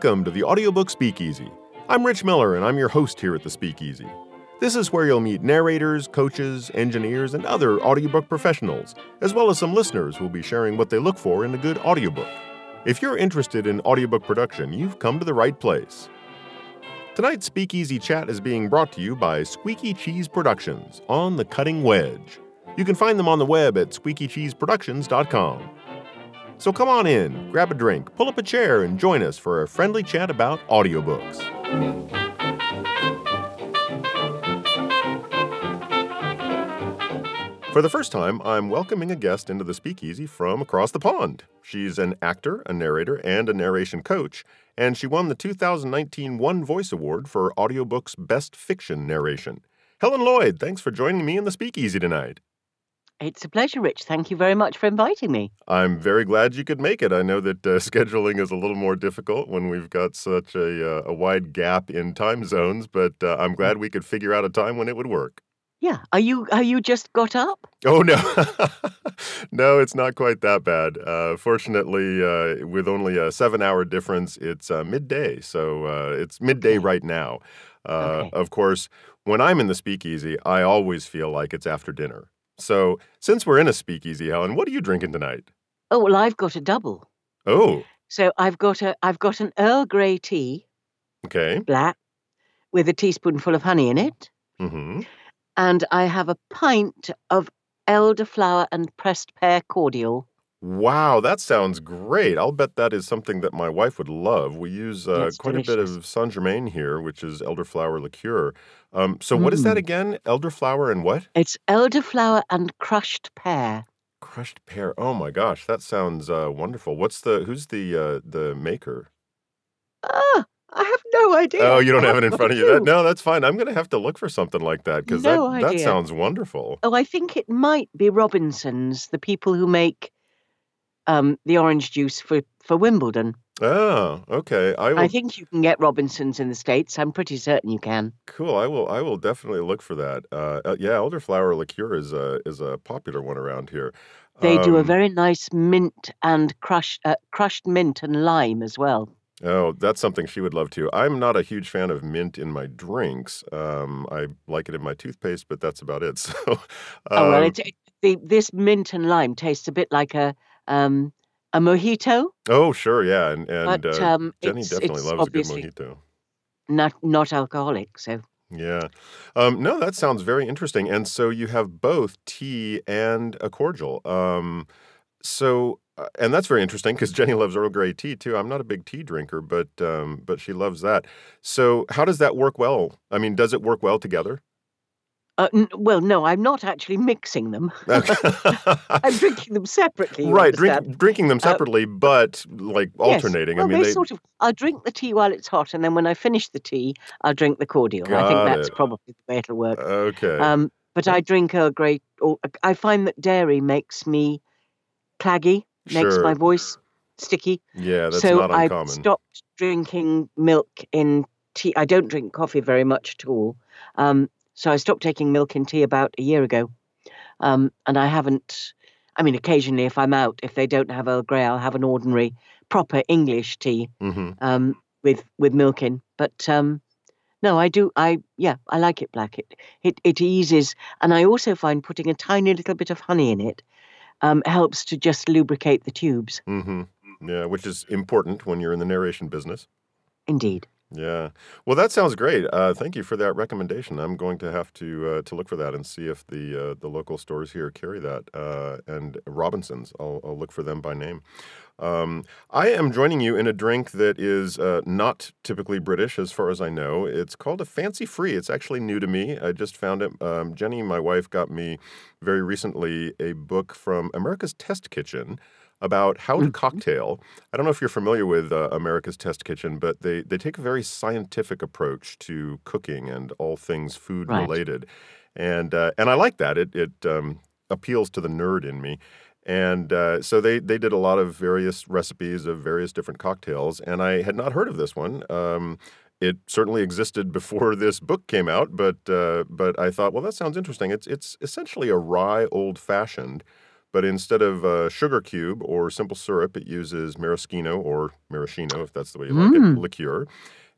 Welcome to the Audiobook Speakeasy. I'm Rich Miller, and I'm your host here at the Speakeasy. This is where you'll meet narrators, coaches, engineers, and other audiobook professionals, as well as some listeners who will be sharing what they look for in a good audiobook. If you're interested in audiobook production, you've come to the right place. Tonight's Speakeasy Chat is being brought to you by Squeaky Cheese Productions on the Cutting Wedge. You can find them on the web at squeakycheeseproductions.com. So come on in, grab a drink, pull up a chair, and join us for a friendly chat about audiobooks. For the first time, I'm welcoming a guest into the speakeasy from across the pond. She's an actor, a narrator, and a narration coach, and she won the 2019 One Voice Award for audiobooks Best Fiction Narration. Helen Lloyd, thanks for joining me in the speakeasy tonight. It's a pleasure, Rich. Thank you very much for inviting me. I'm very glad you could make it. I know that uh, scheduling is a little more difficult when we've got such a, uh, a wide gap in time zones, but uh, I'm glad we could figure out a time when it would work. Yeah. Are you are you just got up? Oh no, no, it's not quite that bad. Uh, fortunately, uh, with only a seven-hour difference, it's uh, midday, so uh, it's midday Okay. right now. Uh, Okay. Of course, when I'm in the speakeasy, I always feel like it's after dinner. So, since we're in a speakeasy, Helen, what are you drinking tonight? Oh well, I've got a double. Oh, So I've got a I've got an Earl Grey tea, okay. black, with a teaspoonful of honey in it, Mm-hmm. and I have a pint of elderflower and pressed pear cordial. Wow, that sounds great. I'll bet that is something that my wife would love. We use uh, quite a bit delicious. of Saint Germain here, which is elderflower liqueur. Um, so, what is that Mm. again? Elderflower and what? It's elderflower and crushed pear. Crushed pear. Oh my gosh, that sounds uh, wonderful. What's the who's the uh, the maker? Ah, I have no idea. Oh, you don't have it in front of you. That, no, that's fine. I'm gonna have to look for something like that because No that that idea. sounds wonderful. Oh, I think it might be Robinsons, the people who make um, the orange juice for, for Wimbledon. Oh, okay. I will. I think you can get Robinsons in the States. I'm pretty certain you can. Cool. I will. I will definitely look for that. Uh, uh, yeah, elderflower liqueur is a is a popular one around here. They do a Um, very nice mint and crushed uh, crushed mint and lime as well. Oh, that's something she would love too. I'm not a huge fan of mint in my drinks. Um, I like it in my toothpaste, but that's about it. So, Oh well, um, it, it, the, this mint and lime tastes a bit like a um, a mojito, oh, sure, yeah, and and but uh, um, Jenny it's definitely it's loves a good mojito. not not alcoholic. So Yeah. Um, no, that sounds very interesting. And so you have both tea and a cordial. Um, so, uh, and that's very interesting because Jenny loves Earl Grey tea too. I'm not a big tea drinker, but um, but she loves that. So, how does that work well? I mean, does it work well together? Uh, n- well, no, I'm not actually mixing them. Okay. I'm drinking them separately. Right, drink, drinking them Uh, separately, but like alternating. Yes. Well, I mean, they they. sort of. I'll drink the tea while it's hot, and then when I finish the tea, I'll drink the cordial. I think that's it. probably the way it'll work. Okay. Um, but I drink Earl Grey. Or I find that dairy makes me claggy, makes my voice sticky. Yeah, that's so not uncommon. stopped drinking milk in tea. I don't drink coffee very much at all. Um, so I stopped taking milk in tea about a year ago. Um, and I haven't. I mean, occasionally, if I'm out, if they don't have Earl Grey, I'll have an ordinary, proper English tea hmm um, with with milk in. But um, no, I do. I yeah, I like it black. It it it eases, and I also find putting a tiny little bit of honey in it um, helps to just lubricate the tubes. Mm-hmm. Yeah, which is important when you're in the narration business. Indeed. Yeah. Well, that sounds great. Uh, thank you for that recommendation. I'm going to have to uh, to look for that and see if the uh, the local stores here carry that. Uh, and Robinsons, I'll, I'll look for them by name. Um, I am joining you in a drink that is uh, not typically British, as far as I know. It's called a Fancy Free. It's actually new to me. I just found it. Um, Jenny, my wife, got me very recently a book from America's Test Kitchen about how to Mhm. cocktail. I don't know if you're familiar with uh, America's Test Kitchen, but they, they take a very scientific approach to cooking and all things food Right. related, and uh, and I like that. It it um, appeals to the nerd in me, and uh, so they they did a lot of various recipes of various different cocktails, and I had not heard of this one. Um, it certainly existed before this book came out, but uh, but I thought, well, that sounds interesting. It's it's essentially a rye old fashioned but instead of uh, sugar cube or simple syrup, it uses maraschino or maraschino, if that's the way you like Mm. it, liqueur,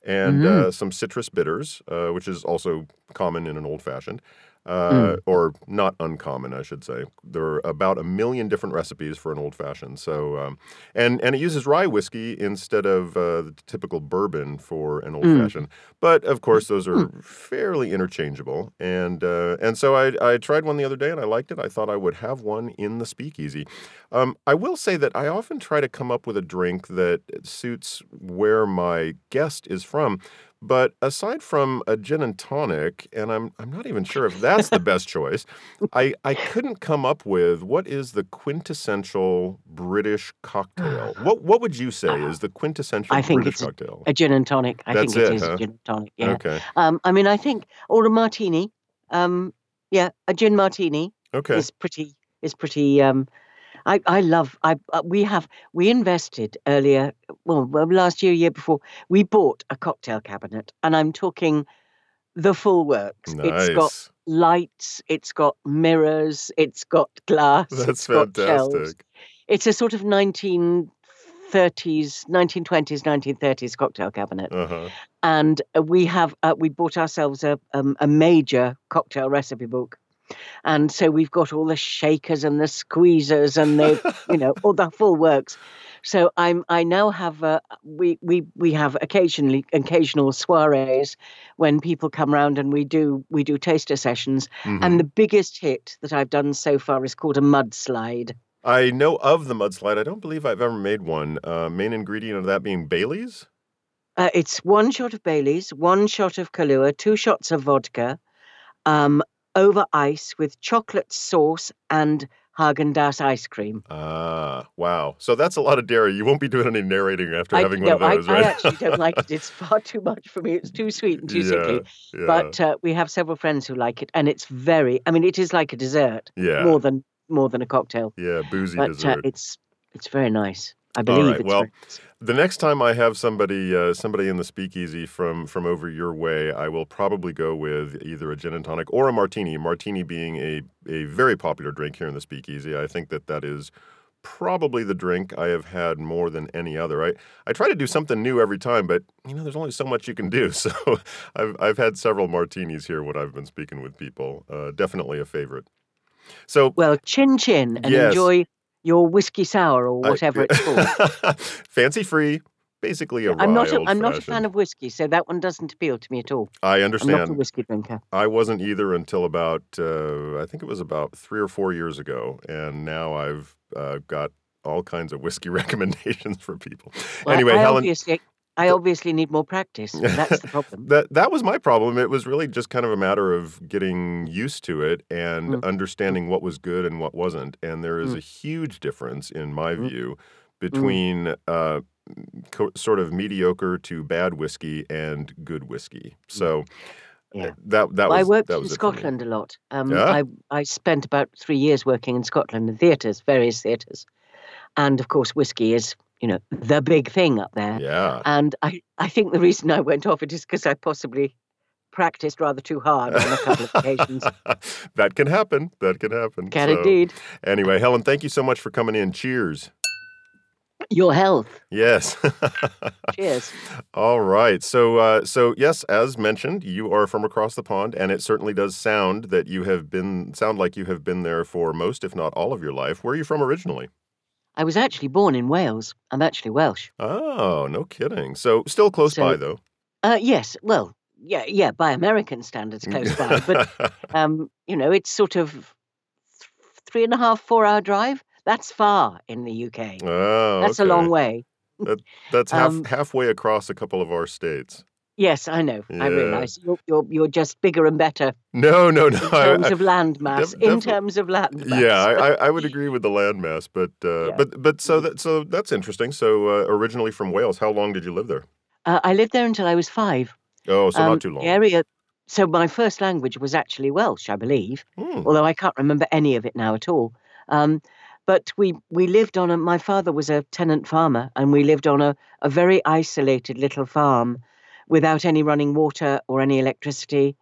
and Mhm. uh, some citrus bitters, uh, which is also common in an old fashioned. Uh, Mm. or not uncommon, I should say. There are about a million different recipes for an old fashioned. So, um, and and it uses rye whiskey instead of uh, the typical bourbon for an old Mm. fashioned. But of course, those are Mm. fairly interchangeable. And uh, and so I I tried one the other day and I liked it. I thought I would have one in the speakeasy. Um, I will say that I often try to come up with a drink that suits where my guest is from. But aside from a gin and tonic, and I'm I'm not even sure if that's the best choice, I I couldn't come up with what is the quintessential British cocktail. What what would you say is the quintessential I think British it's a- cocktail? A gin and tonic. I That's think it it, is huh? a gin and tonic. Yeah. Okay. Um, I mean, I think or a martini. Um, yeah, a gin martini Okay. is pretty is pretty. Um, I I love. I uh, we have we invested earlier. Well, last year, year before, we bought a cocktail cabinet, and I'm talking the full works. It's got lights. It's got mirrors. It's got glass. That's it's got shelves. fantastic. It's a sort of 1930s, 1920s, 1930s cocktail cabinet Uh-huh. and uh, we have uh, we bought ourselves a um, a major cocktail recipe book and so we've got all the shakers and the squeezers and the you know all the full works so i'm i now have uh, we we we have occasionally occasional soirees when people come round and we do we do taster sessions Mhm. and the biggest hit that i've done so far is called a mudslide I know of the mudslide. I don't believe I've ever made one. Uh, main ingredient of that being Bailey's. Uh, it's one shot of Bailey's, one shot of Kahlua, two shots of vodka, um, over ice with chocolate sauce and Haagen Dazs ice cream. Ah, wow. So that's a lot of dairy. You won't be doing any narrating after I, having no, one of those, I, right? I actually don't like it. It's far too much for me. It's too sweet and too yeah, sickly. yeah, But uh, we have several friends who like it, and it's very. I mean, it is like a dessert yeah, more than more than a cocktail. yeah, boozy But uh, dessert. it's it's very nice. I believe right, it's well. The next time I have somebody uh, somebody in the speakeasy from from over your way, I will probably go with either a gin and tonic or a martini. Martini being a a very popular drink here in the speakeasy. I think that that is probably the drink I have had more than any other. I, I try to do something new every time, but you know, there's only so much you can do. So I've I've had several martinis here when I've been speaking with people. Uh, definitely a favorite. So Well, chin chin and Yes. enjoy your whiskey sour or I- whatever it's called. fancy free, basically a I'm not. A, I'm not a fan of whiskey, so that one doesn't appeal to me at all. I understand. I'm not a whiskey drinker. I wasn't either until about uh, I think it was about three or four years ago, and now I've uh, got all kinds of whiskey recommendations for people. Well, anyway, I Helen, obviously, I obviously need more practice. That's the problem. that that was my problem. It was really just kind of a matter of getting used to it and Mm. understanding what was good and what wasn't. And there is Mm. a huge difference, in my Mm. view, between uh, co- sort of mediocre to bad whiskey and good whiskey. So. Mm. Yeah. uh, That that Well, I worked that in was. Scotland a lot. Um, Yeah? I I spent about three years working in Scotland in theatres, various theatres, and of course, whiskey is you know the big thing up there. Yeah. And I I think the reason I went off it is because I possibly practiced rather too hard on a couple of occasions. that can happen. That can happen. Can So, indeed. Anyway, Helen, thank you so much for coming in. Cheers. Your health. Yes. Cheers. All right. So, uh, so yes, as mentioned, you are from across the pond, and it certainly does sound that you have been sound like you have been there for most, if not all, of your life. Where are you from originally? I was actually born in Wales. I'm actually Welsh. Oh, no kidding. So, still close So- by, though. Uh, yes. Well, yeah, yeah. By American standards, close by, but um, you know, it's sort of th- three and a half, four hour drive. That's far in the UK. oh, That's a long okay. way. That's half um, halfway across a couple of our states. Yes, I know. I realise you're, you're you're just bigger and better No, no, no. in terms I- of land mass. def- in terms of land mass. Yeah, I, I, would agree with the landmass, but uh, Yeah. but but so that so that's interesting. So uh, originally from Wales, how long did you live there? uh, I lived there until I was five. Oh, so Um, not too long. Area. So my first language was actually Welsh, I believe. Hmm. although I can't remember any of it now at all. Um, but we we lived on a. My father was a tenant farmer, and we lived on a, a very isolated little farm, without any running water or any electricity,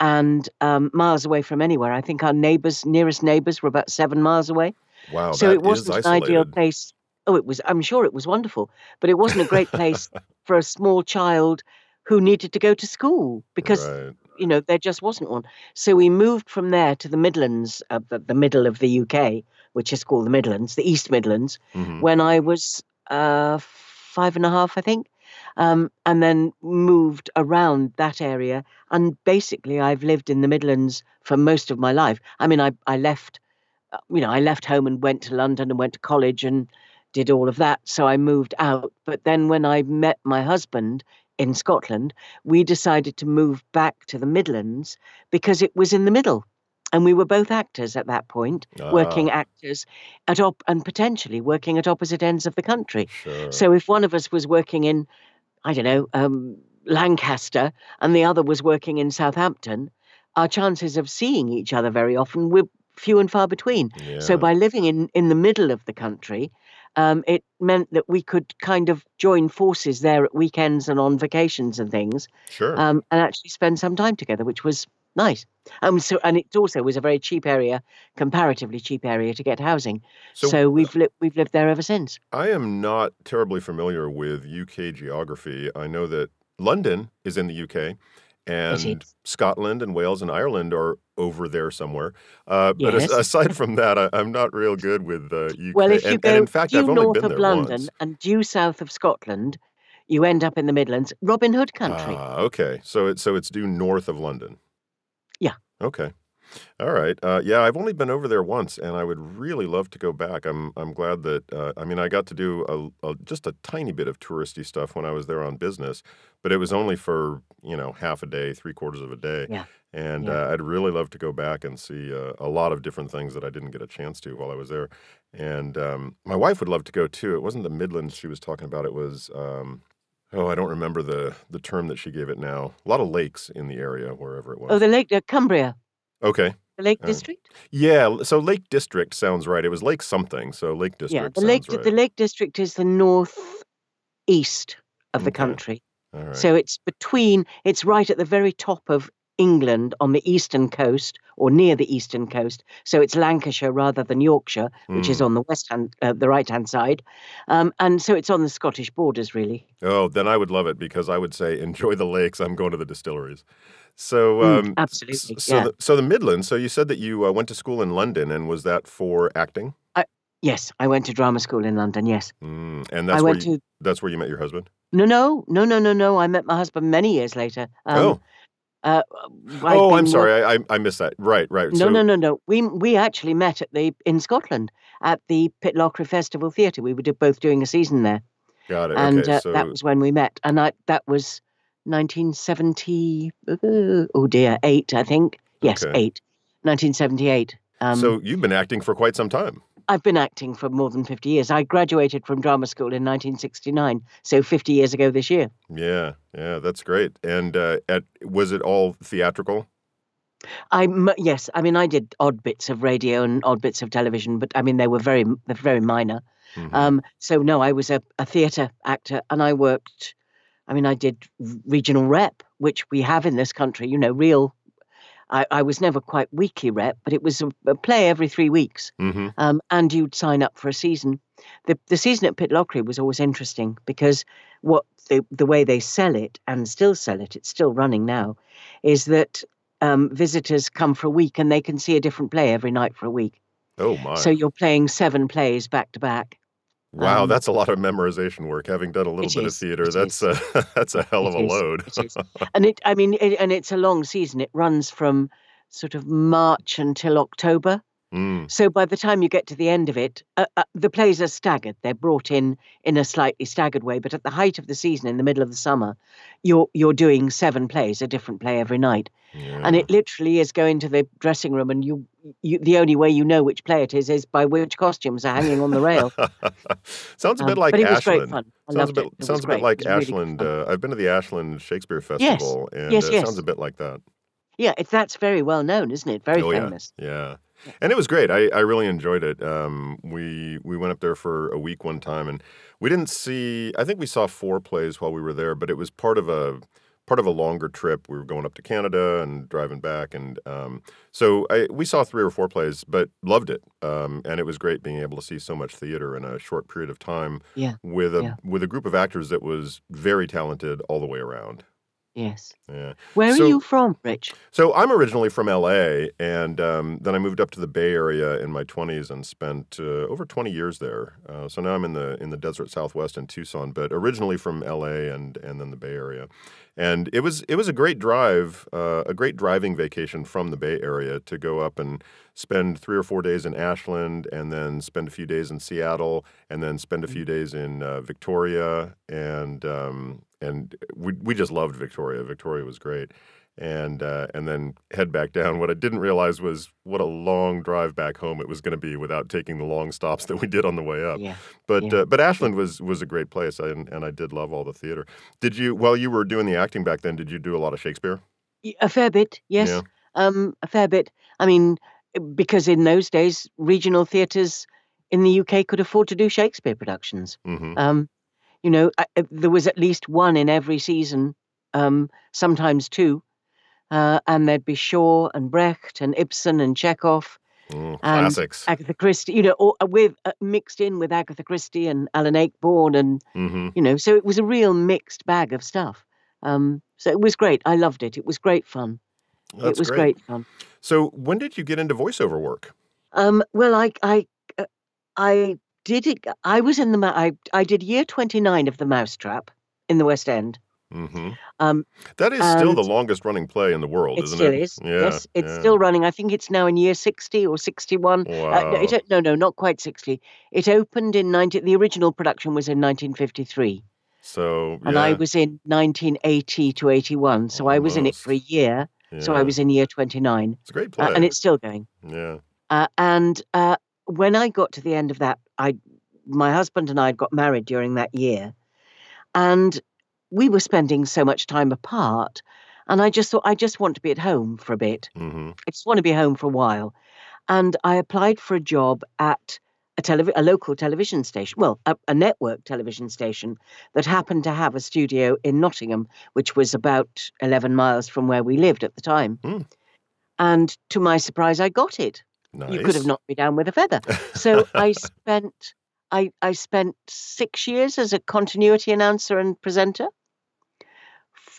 and um, miles away from anywhere. I think our neighbours, nearest neighbours, were about seven miles away. Wow, So it wasn't an ideal place. Oh, it was. I'm sure it was wonderful, but it wasn't a great place for a small child who needed to go to school because Right. you know there just wasn't one. So we moved from there to the Midlands, uh, the, the middle of the UK, which is called the Midlands, the East Midlands, hmm when I was uh, five and a half, I think, um, and then moved around that area. And basically, I've lived in the Midlands for most of my life. I mean, I I left, uh, you know, I left home and went to London and went to college and did all of that. So I moved out. But then when I met my husband in Scotland, we decided to move back to the Midlands because it was in the middle. And we were both actors at that point, working Ah, actors at op- and potentially working at opposite ends of the country. sure. So if one of us was working in, I don't know, um, Lancaster, and the other was working in Southampton, our chances of seeing each other very often were few and far between. So by living in in the middle of the country, um, it meant that we could kind of join forces there at weekends and on vacations and things, Sure. um, and actually spend some time together, which was nice. Um, so and it also was a very cheap area, comparatively cheap area to get housing. So So we've li- we've lived there ever since. I am not terribly familiar with UK geography. I know that London is in the UK, and. Scotland and Wales and Ireland are over there somewhere. Uh, but as, aside from that, I, I'm not real good with the uh, Well, if you And, and in go fact, I've due only north of London once. and due south of Scotland, you end up in the Midlands, Robin Hood country. Ah, okay. So it's so it's due north of London. Okay. All right. Uh, yeah, I've only been over there once, and I would really love to go back. I'm I'm glad that uh, I mean I got to do a, a just a tiny bit of touristy stuff when I was there on business, but it was only for you know half a day, three quarters of a day, Yeah, and yeah. uh, I'd really love to go back and see uh, a lot of different things that I didn't get a chance to while I was there. And um, my wife would love to go too. It wasn't the Midlands she was talking about. It was. Um, Oh, I don't remember the the term that she gave it now. A lot of lakes in the area, wherever it was. Oh, the Lake uh, Cumbria, Okay. the Lake right. District. Yeah, so Lake District sounds right. It was Lake something, so Lake District. Yeah, the Lake sounds the. Lake District is the north east of the Okay. country. All right. So it's between, it's right at the very top of England on the eastern coast or near the eastern coast. So it's Lancashire rather than Yorkshire, which is Mm. on the west hand, uh, the right hand side. Um, and so it's on the Scottish borders, really. Oh, then I would love it because I would say enjoy the lakes. I'm going to the distilleries. So, Mm, um, s- absolutely. so Yeah. the, so the Midlands. So you said that you uh, went to school in London, and was that for acting? I, yes, I went to drama school in London. Yes. Mm, and I that's where went you, to, that's where you met your husband. no, no, no, no, no, no. I met my husband many years later. Um, Oh, uh, oh, I'm sorry. I, I missed that. Right, right. No, no, So, no, no. We we actually met at the in Scotland at the Pitlochry Festival Theatre. We were both doing a season there, got it. and Okay. uh, that was when we met. And I, that was 1970. uh, Oh dear, eight, I think. Yes, okay. eight. 1978. Um, So you've been acting for quite some time. I've been acting for more than 50 years. I graduated from drama school in 1969, so 50 years ago this year. Yeah, yeah, that's great. And uh, at was it all theatrical? I yes, I mean I did odd bits of radio and odd bits of television, but I mean they were very they're very minor. hmm Um, so no, I was a, a theatre actor, and I worked. I mean, I did regional rep, which we have in this country. You know, real. I, I was never quite weekly rep, but it was a, a play every three weeks, hmm um, and you'd sign up for a season. the The season at Pitlochry was always interesting because what the the way they sell it and still sell it, it's still running now, is that um, visitors come for a week and they can see a different play every night for a week. Oh my! So you're playing seven plays back to back. Wow, Um, that's a lot of memorization work. Having done a little It bit of theater, that's is. uh, that's a hell of It a is. load. It is. And it, I mean, it, and it's a long season. It runs from sort of March until October. Mm, So by the time you get to the end of it, uh, uh, the plays are staggered. They're brought in in a slightly staggered way. But at the height of the season, in the middle of the summer, you're you're doing seven plays, a different play every night, yeah. and it literally is going to the dressing room, and you, you the only way you know which play it is is by which costumes are hanging on the rail. Sounds a bit Um, like but it was great Ashland. fun. I Sounds a bit it. It sounds a bit like was really Ashland. Uh, I've been to the Ashland Shakespeare Yes, Festival, and yes, uh, it sounds a bit like that. Yeah, it, that's very well known, isn't it? Very Oh yeah, famous. yeah. Yeah. And it was great. I, I really enjoyed it. Um, we we went up there for a week one time, and we didn't see. I think we saw four plays while we were there, but it was part of a part of a longer trip. We were going up to Canada and driving back, and um, so I, we saw three or four plays, but loved it. Um, and it was great being able to see so much theater in a short period of time Yeah. with a Yeah. with a group of actors that was very talented all the way around. Yes. Yeah. Where So- are you from, Rich? So I'm originally from LA, and um, then I moved up to the Bay Area in my 20s and spent uh, over 20 years there. Uh, so now I'm in the in the desert Southwest in Tucson, but originally from LA and and then the Bay Area. And it was it was a great drive, uh, a great driving vacation from the Bay Area to go up and spend three or four days in Ashland, and then spend a few days in Seattle, and then spend a few days in uh, Victoria, and um, and we we just loved Victoria. Victoria was great and uh, and then head back down. What I didn't realize was what a long drive back home it was going to be without taking the long stops that we did on the way up. Yeah. But yeah. uh, but Ashland was was a great place, and, and I did love all the theater. Did you while you were doing the acting back then? Did you do a lot of Shakespeare? A fair bit, yes. Yeah. Um, a fair bit. I mean, uh, because in those days, regional theatres in the UK could afford to do Shakespeare productions. hmm Um, you know, I, there was at least one in every season, um, sometimes two. Uh, and there'd be Shaw and Brecht and Ibsen and Chekhov, Mm, And classics. Agatha Christie, you know, or, uh, with uh, mixed in with Agatha Christie and Alan Ayckbourn, and hmm you know, so it was a real mixed bag of stuff. Um, so it was great. I loved it. It was great fun. That's it was great. great fun. So when did you get into voiceover work? Um, well, I, I, uh, I did it. I was in the. I, I did year twenty nine of the Mousetrap in the West End. hmm Um, That is still the longest running play in the world, it isn't still it? is. Yeah, yes, it's yeah. still running. I think it's now in year sixty or sixty one. Wow. Uh, no, it, no, no, not quite sixty. It opened in nineteen. The original production was in nineteen fifty three, so yeah. and I was in nineteen eighty to eighty one. So I was in it for a Almost. year. So I was in year twenty nine, It's a great play. uh, and it's still going. yeah. Uh, and uh, when I got to the end of that, I, my husband and I had got married during that year, and we were spending so much time apart. And I just thought, I just want to be at home for a bit. hmm I just want to be home for a while. And I applied for a job at a, televi- a local television station, well, a, a network television station that happened to have a studio in Nottingham, which was about 11 miles from where we lived at the time. Hmm. And to my surprise, I got it Nice. you could have knocked me down with a feather. So I spent I I spent six years as a continuity announcer and presenter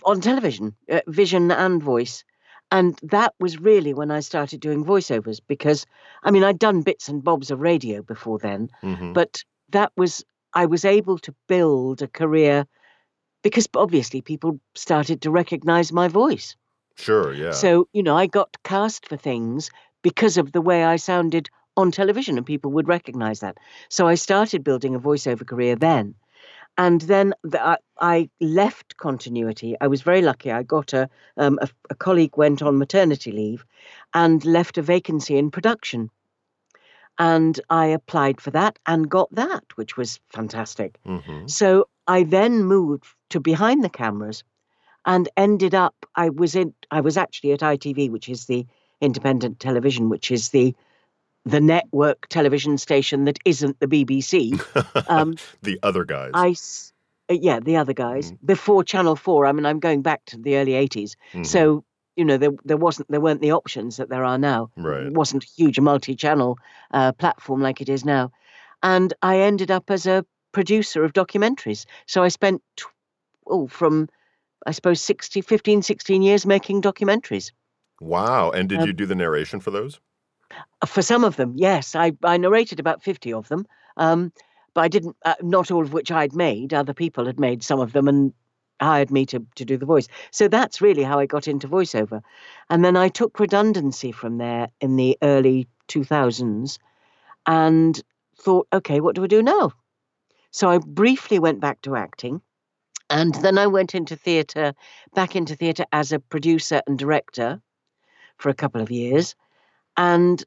on television, uh, vision and voice, and that was really when I started doing voiceovers because I mean I'd done bits and bobs of radio before then, hmm but that was I was able to build a career because obviously people started to recognize my voice. Sure. Yeah. So, you know, I got cast for things because of the way I sounded on television and people would recognize that. So I started building a voiceover career then. And then the, I, I left continuity. I was very lucky. I got a, um, a, a colleague went on maternity leave and left a vacancy in production. And I applied for that and got that, which was fantastic. hmm So I then moved to behind the cameras and ended up I was in I was actually at ITV which is the independent television which is the the network television station that isn't the BBC um the other guys. I uh, yeah the other guys Mhm. before channel 4 I mean I'm going back to the early 80s Mhm. so you know there there wasn't there weren't the options that there are now Right. it wasn't a huge multi-channel uh, platform like it is now and I ended up as a producer of documentaries so I spent oh from I suppose 60 15 16 years making documentaries Wow. And did Um, you do the narration for those? Uh, for some of them yes I I narrated about 50 of them um but I didn't uh, not all of which I'd made other people had made some of them and hired me to to do the voice so that's really how I got into voiceover and then I took redundancy from there in the early 2000s and thought okay what do I do now so I briefly went back to acting and then I went into theatre back into theatre as a producer and director for a couple of years and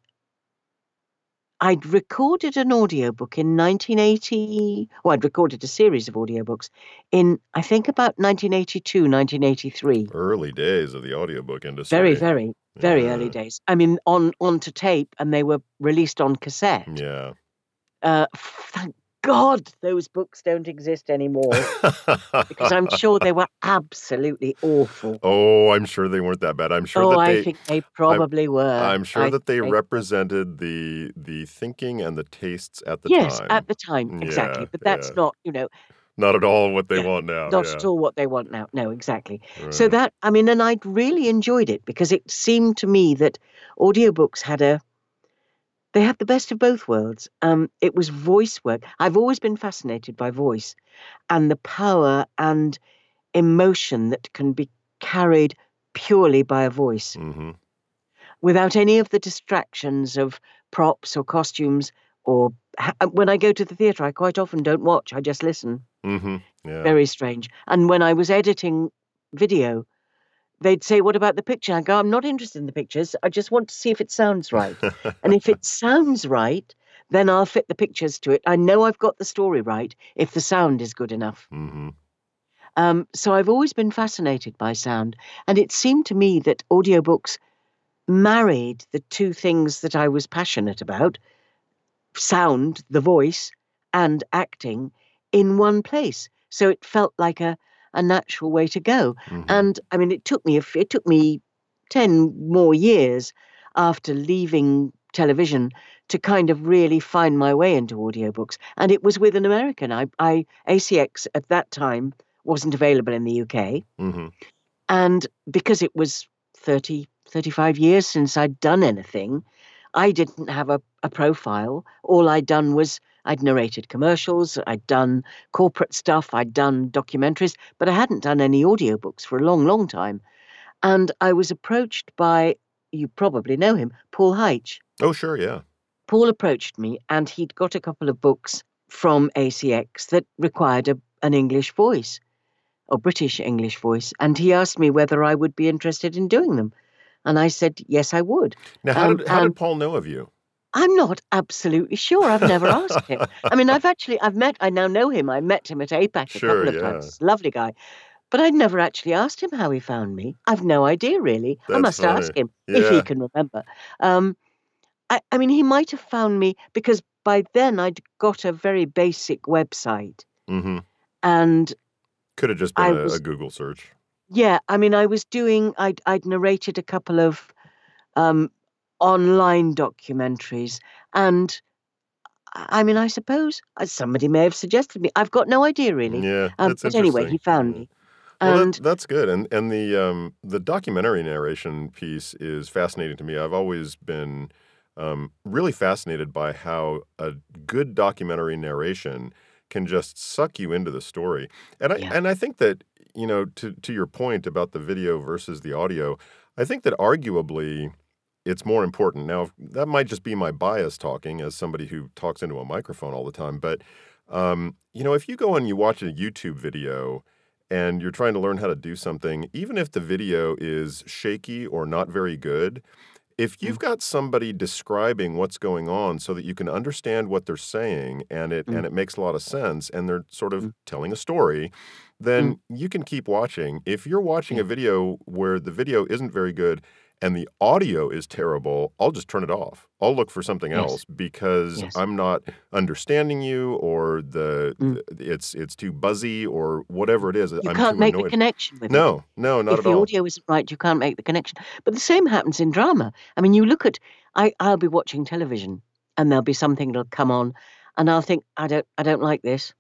I'd recorded an audiobook in 1980. Well, I'd recorded a series of audiobooks in, I think, about 1982, 1983. Early days of the audiobook industry. Very, very, very early days. I mean, on onto tape, and they were released on cassette. Yeah. Uh, thank God those books don't exist anymore because I'm sure they were absolutely awful. oh, I'm sure they weren't that bad. I'm sure Oh, that I they think they probably were. I'm sure I that they represented the the thinking and the tastes at the Yes, time. at the time, exactly. Yeah, But that's yeah. not, you know, Not at all what they Yeah, want now. not at all what they want now. No, exactly. So that, I mean, and I'd really enjoyed it because it seemed to me that audiobooks had a, they had the best of both worlds. Um, it was voice work. I've always been fascinated by voice and the power and emotion that can be carried purely by a voice hmm without any of the distractions of props or costumes or ha- when I go to the theatre, I quite often don't watch, I just listen. hmm Yeah. Very strange. And when I was editing video, they'd say, What about the picture? I go, I'm not interested in the pictures. I just want to see if it sounds right. and if it sounds right, then I'll fit the pictures to it. I know I've got the story right if the sound is good enough. hmm Um, so I've always been fascinated by sound. And it seemed to me that audiobooks married the two things that I was passionate about sound, the voice, and acting in one place. So it felt like a, a natural way to go. hmm And I mean, it took me it took me ten more years after leaving television to kind of really find my way into audiobooks. And it was with an American. I, I ACX at that time wasn't available in the UK, hmm and because it was 30, 35 years since I'd done anything, I didn't have a, a profile. All I'd done was I'd narrated commercials, I'd done corporate stuff, I'd done documentaries, but I hadn't done any audiobooks for a long, long time. And I was approached by, you probably know him, Paul Heitsch. Oh, sure. Yeah. Paul approached me and he'd got a couple of books from ACX that required a, an English voice or British English voice. And he asked me whether I would be interested in doing them. And I said, yes, I would. Now, how Um, did how did Paul know of you? I'm not absolutely sure. I've never asked him. I mean, I've actually, I've met, I now know him. I met him at APAC a Sure, couple of yeah. times. Lovely guy. But I'd never actually asked him how he found me. I've no idea, really. I That's must ask funny. him if he can remember. Um, I, I mean, he might have found me because by then I'd got a very basic website. hmm And Could have just been I a, was- a Google search. yeah, I mean, I was doing, I'd, I'd narrated a couple of um, online documentaries. And I mean, I suppose uh, somebody may have suggested me. I've got no idea, really. Yeah, Um, that's but anyway, he found me. Well, And that, that's good, and and the um, the documentary narration piece is fascinating to me. I've always been um, really fascinated by how a good documentary narration can just suck you into the story, and I Yeah. and I think that you know to to your point about the video versus the audio, I think that arguably it's more important. Now that might just be my bias talking as somebody who talks into a microphone all the time, but um, you know if you go and you watch a YouTube video and you're trying to learn how to do something, even if the video is shaky or not very good, if you've got somebody describing what's going on so that you can understand what they're saying and it Mm. and it makes a lot of sense and they're sort of Mm. telling a story, then you can keep watching. If you're watching a video where the video isn't very good and the audio is terrible, I'll just turn it off. I'll look for something Yes. else because Yes. I'm not understanding you or the Mm. it's it's too buzzy or whatever it is. you I'm can't make the connection with it. No, no, not if at the audio isn't right, you can't make the connection. But the same happens in drama. I mean, you look at, I, I'll be watching television, and there'll be something that'll come on, and I'll think, I don't, I don't like this.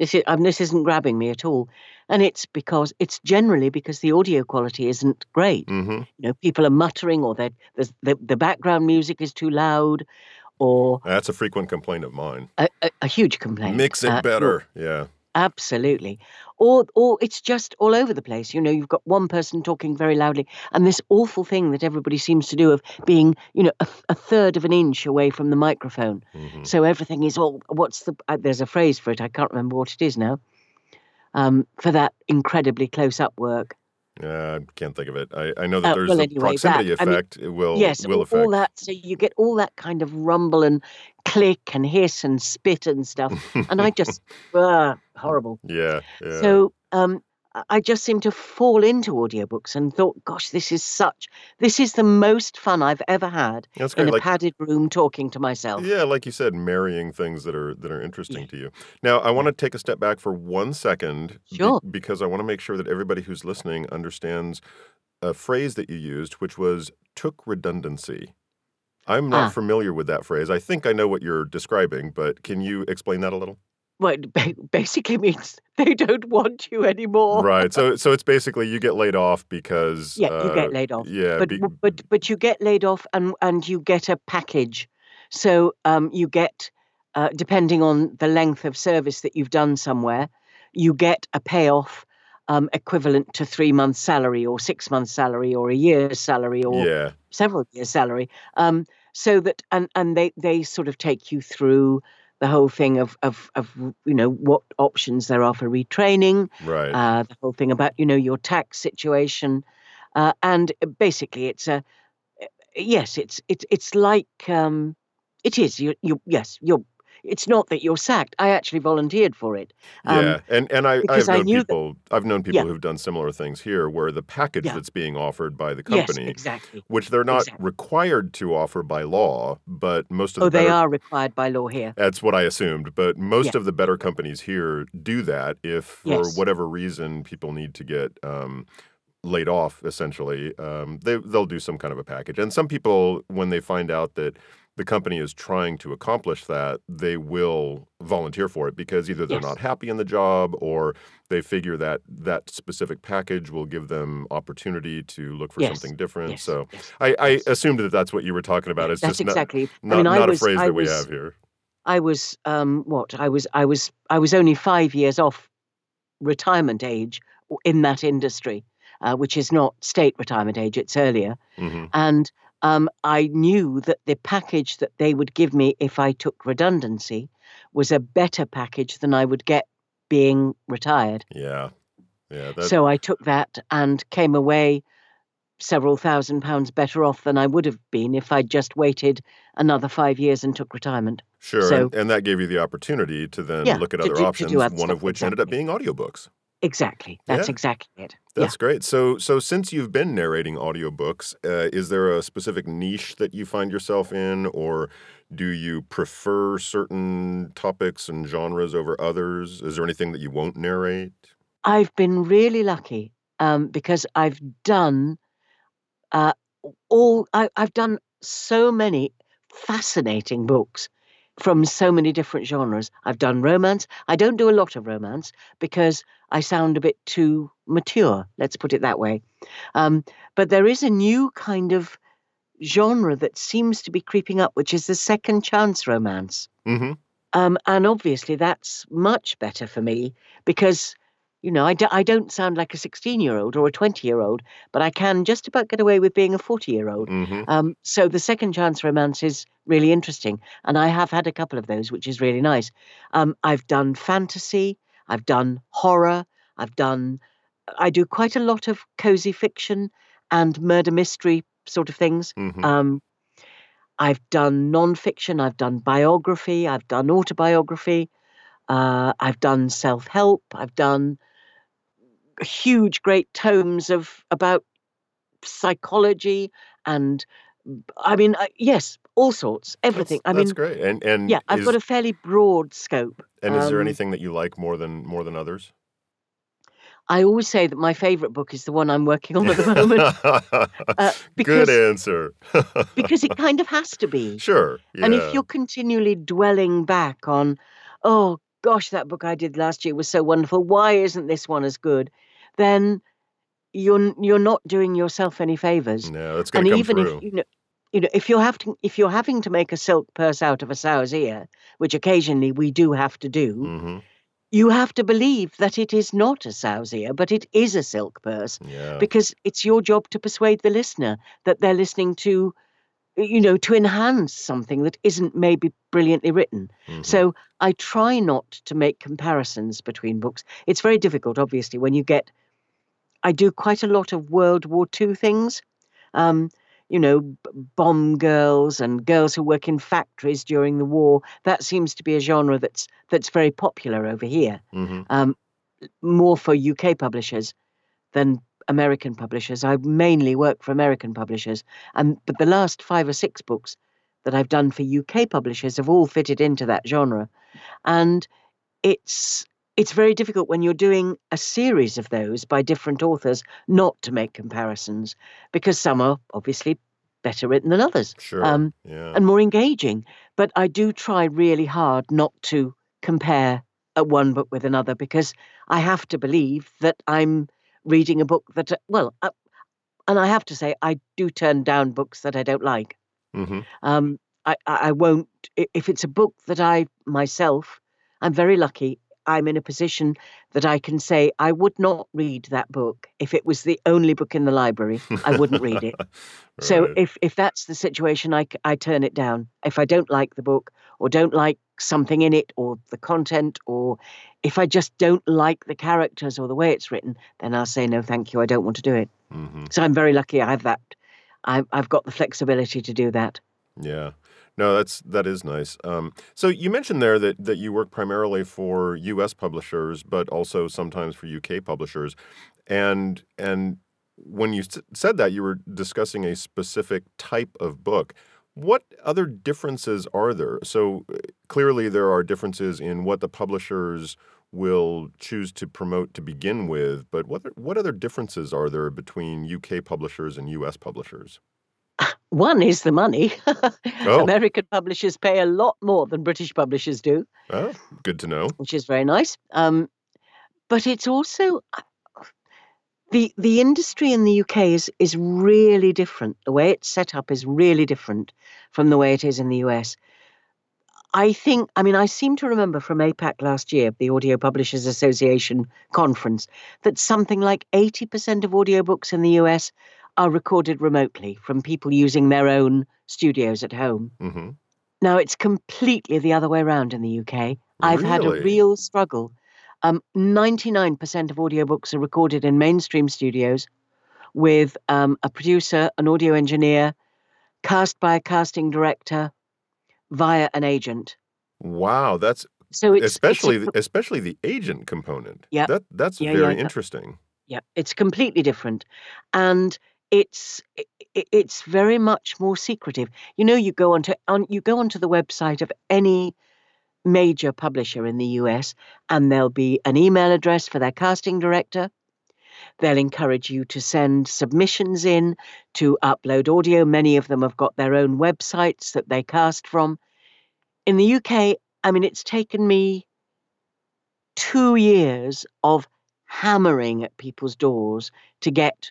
This is, um, this isn't grabbing me at all, and it's because it's generally because the audio quality isn't great. hmm You know, people are muttering, or the the background music is too loud, or That's a frequent complaint of mine. a, a, a huge complaint. Mix it uh, better. Yeah. Absolutely. Or or it's just all over the place. You know, you've got one person talking very loudly and this awful thing that everybody seems to do of being, you know, a, a third of an inch away from the microphone. hmm So everything is all what's the uh, there's a phrase for it. I can't remember what it is now. Um, for that incredibly close up work. I can't think of it. I, I know that Uh, there's well, a anyway, proximity that- I mean, effect. it will yes, will affect. all that. So you get all that kind of rumble and click and hiss and spit and stuff. And I just, uh, horrible. yeah, yeah. So um, I- just seemed to fall into audiobooks and thought, gosh, this is such, this is the most fun I've ever had That's in great. a Like padded room talking to myself. yeah, like you said, marrying things that are that are interesting Yeah. to you. Now, I want to take a step back for one second be- Sure. because I want to make sure that everybody who's listening understands a phrase that you used, which was took redundancy. I'm not Ah. familiar with that phrase. I think I know what you're describing, but can you explain that a little? Well, basically means they don't want you anymore. Right. So so it's basically you get laid off because Yeah, you uh, get laid off. yeah, But be, but but you get laid off and and you get a package. So um, you get, uh, depending on the length of service that you've done somewhere, you get a payoff um, equivalent to three months' salary or six months' salary or a year's salary or yeah. several years' salary. Um, so that and and they they sort of take you through the whole thing of of of you know what options there are for retraining, Right. uh, the whole thing about you know your tax situation, uh, and basically it's a yes, it's it's it's like um, it is you you yes you're. It's not that you're sacked. I actually volunteered for it. Um, yeah, and and I I've known knew that- people I've known people Yeah. who've done similar things here where the package Yeah. that's being offered by the company, Yes, exactly. which they're not exactly. required to offer by law, but most of the Oh, they are required by law here. That's what I assumed, but most Yeah. of the better companies here do that if for Yes. whatever reason people need to get um, laid off. Essentially, um, they they'll do some kind of a package, and some people when they find out that the company is trying to accomplish that, they will volunteer for it because either they're Yes. not happy in the job or they figure that that specific package will give them opportunity to look for Yes. something different. Yes. So. I, I assumed that that's what you were talking about. It's That's just not exactly. not, I mean, I not was a phrase I that we have here. I was um what I was I was I was only five years off retirement age in that industry, uh, which is not state retirement age; it's earlier. hmm And um, I knew that the package that they would give me if I took redundancy was a better package than I would get being retired. Yeah. Yeah. That, So I took that and came away several thousand pounds better off than I would have been if I'd just waited another five years and took retirement. sure. so- and, and that gave you the opportunity to then Yeah, look at other do- to do options, one of which ended up being audiobooks. Exactly. That's Yeah. exactly it. That's great. So so since you've been narrating audiobooks, uh, is there a specific niche that you find yourself in or do you prefer certain topics and genres over others? Is there anything that you won't narrate? I've been really lucky um, because I've done uh, all. I, I've done so many fascinating books from so many different genres. I've done romance. I don't do a lot of romance because I sound a bit too mature. Let's put it that way. Um, but there is a new kind of genre that seems to be creeping up, which is the second chance romance. Mm-hmm. Um, and obviously, that's much better for me because, you know, I, do, I don't sound like a 16 year old or a 20 year old, but I can just about get away with being a 40 year old. Mm-hmm. Um, so the second chance romance is really interesting. And I have had a couple of those, which is really nice. Um, I've done fantasy, I've done horror, I've done, I do quite a lot of cozy fiction and murder mystery sort of things. Mm-hmm. Um, I've done nonfiction, I've done biography, I've done autobiography, uh, I've done self help, I've done huge, great tomes of about psychology and I mean, uh, yes, all sorts, everything. That's, I mean, that's great. And and yeah, I've is, got a fairly broad scope. and is there um, anything that you like more than more than others? I always say that my favorite book is the one I'm working on at the moment uh, because Good answer. because it kind of has to be. sure. Yeah. And if you're continually dwelling back on, oh gosh, that book I did last year was so wonderful. Why isn't this one as good? Then you're you're not doing yourself any favors. no, that's going And to come even through. if you know, you know, if you're having if you're having to make a silk purse out of a sow's ear, which occasionally we do have to do, hmm you have to believe that it is not a sow's ear, but it is a silk purse Yeah. because it's your job to persuade the listener that they're listening to you know to enhance something that isn't maybe brilliantly written mhm. so i try not to make comparisons between books it's very difficult obviously when you get i do quite a lot of world war ii things um, you know b- bomb girls and girls who work in factories during the war that seems to be a genre that's that's very popular over here Mhm. um, more for UK publishers than American publishers. I mainly work for American publishers, and but the last five or six books that I've done for UK publishers have all fitted into that genre, and it's it's very difficult when you're doing a series of those by different authors not to make comparisons because some are obviously better written than others Sure. um, yeah. and more engaging. But I do try really hard not to compare a one book with another because I have to believe that I'm reading a book that, well, uh, and I have to say, I do turn down books that I don't like. hmm Um, I, I I won't, if it's a book that I myself, I'm very lucky. I'm in a position that I can say I would not read that book if it was the only book in the library. I wouldn't read it. So if if that's the situation, I, I turn it down. If I don't like the book or don't like something in it or the content or if I just don't like the characters or the way it's written, then I'll say no, thank you. I don't want to do it. hmm So I'm very lucky. I have that. I, I've got the flexibility to do that. Yeah. No, that's that is nice. Um, so you mentioned there that that you work primarily for U.S. publishers, but also sometimes for U.K. publishers, and and when you said that, you were discussing a specific type of book. What other differences are there? So uh, clearly, there are differences in what the publishers will choose to promote to begin with. But what what other differences are there between U.K. publishers and U.S. publishers? One is the money. Oh. American publishers pay a lot more than British publishers do, Oh, good to know. which is very nice. Um, but it's also the the industry in the UK is is really different. The way it's set up is really different from the way it is in the US. I think, I mean, I seem to remember from APAC last year, the Audio Publishers Association conference, that something like 80% of audiobooks in the US are recorded remotely from people using their own studios at home. hmm Now, it's completely the other way around in the UK. I've had a real struggle. Um, 99% of audiobooks are recorded in mainstream studios with um, a producer, an audio engineer, cast by a casting director via an agent. Wow, that's So it's it's a especially the, especially the agent component. Yeah. That that's Yeah, very yeah. interesting. Yeah, it's completely different, and it's it's very much more secretive. You know, you go onto on you go onto the website of any major publisher in the US, and there'll be an email address for their casting director. They'll encourage you to send submissions in to upload audio. Many of them have got their own websites that they cast from. In the UK, I mean, it's taken me two years of hammering at people's doors to get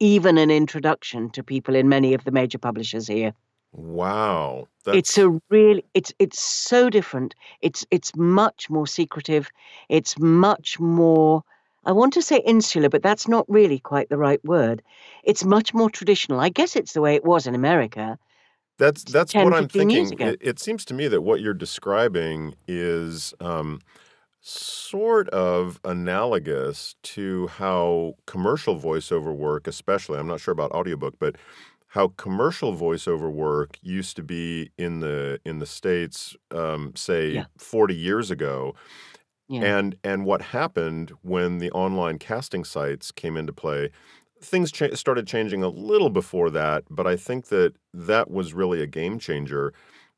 even an introduction to people in many of the major publishers here. Wow, that's It's a really it's it's so different. It's it's much more secretive. It's much more I want to say insular, but that's not really quite the right word. It's much more traditional. I guess it's the way it was in America. that's that's 10, what I'm thinking. It, it seems to me that what you're describing is um, sort of analogous to how commercial voiceover work, especially I'm not sure about audiobook, but how commercial voiceover work used to be in the in the states, um, say Yeah. 40 years ago. Yeah. And and what happened when the online casting sites came into play? Things cha- started changing a little before that, but I think that that was really a game changer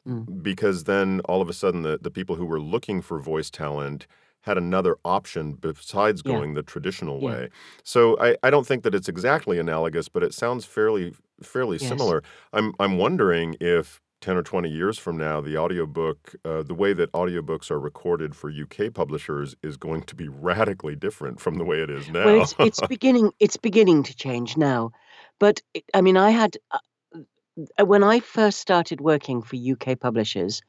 Mm. because then all of a sudden the, the people who were looking for voice talent had another option besides Yeah. going the traditional Yeah. way. So I, I don't think that it's exactly analogous, but it sounds fairly fairly Yes. similar. I'm I'm wondering if 10 or 20 years from now, the audiobook, uh, the way that audiobooks are recorded for UK publishers is going to be radically different from the way it is now. Well, it's it's beginning it's beginning to change now, but it, I mean, I had uh, when I first started working for UK publishers,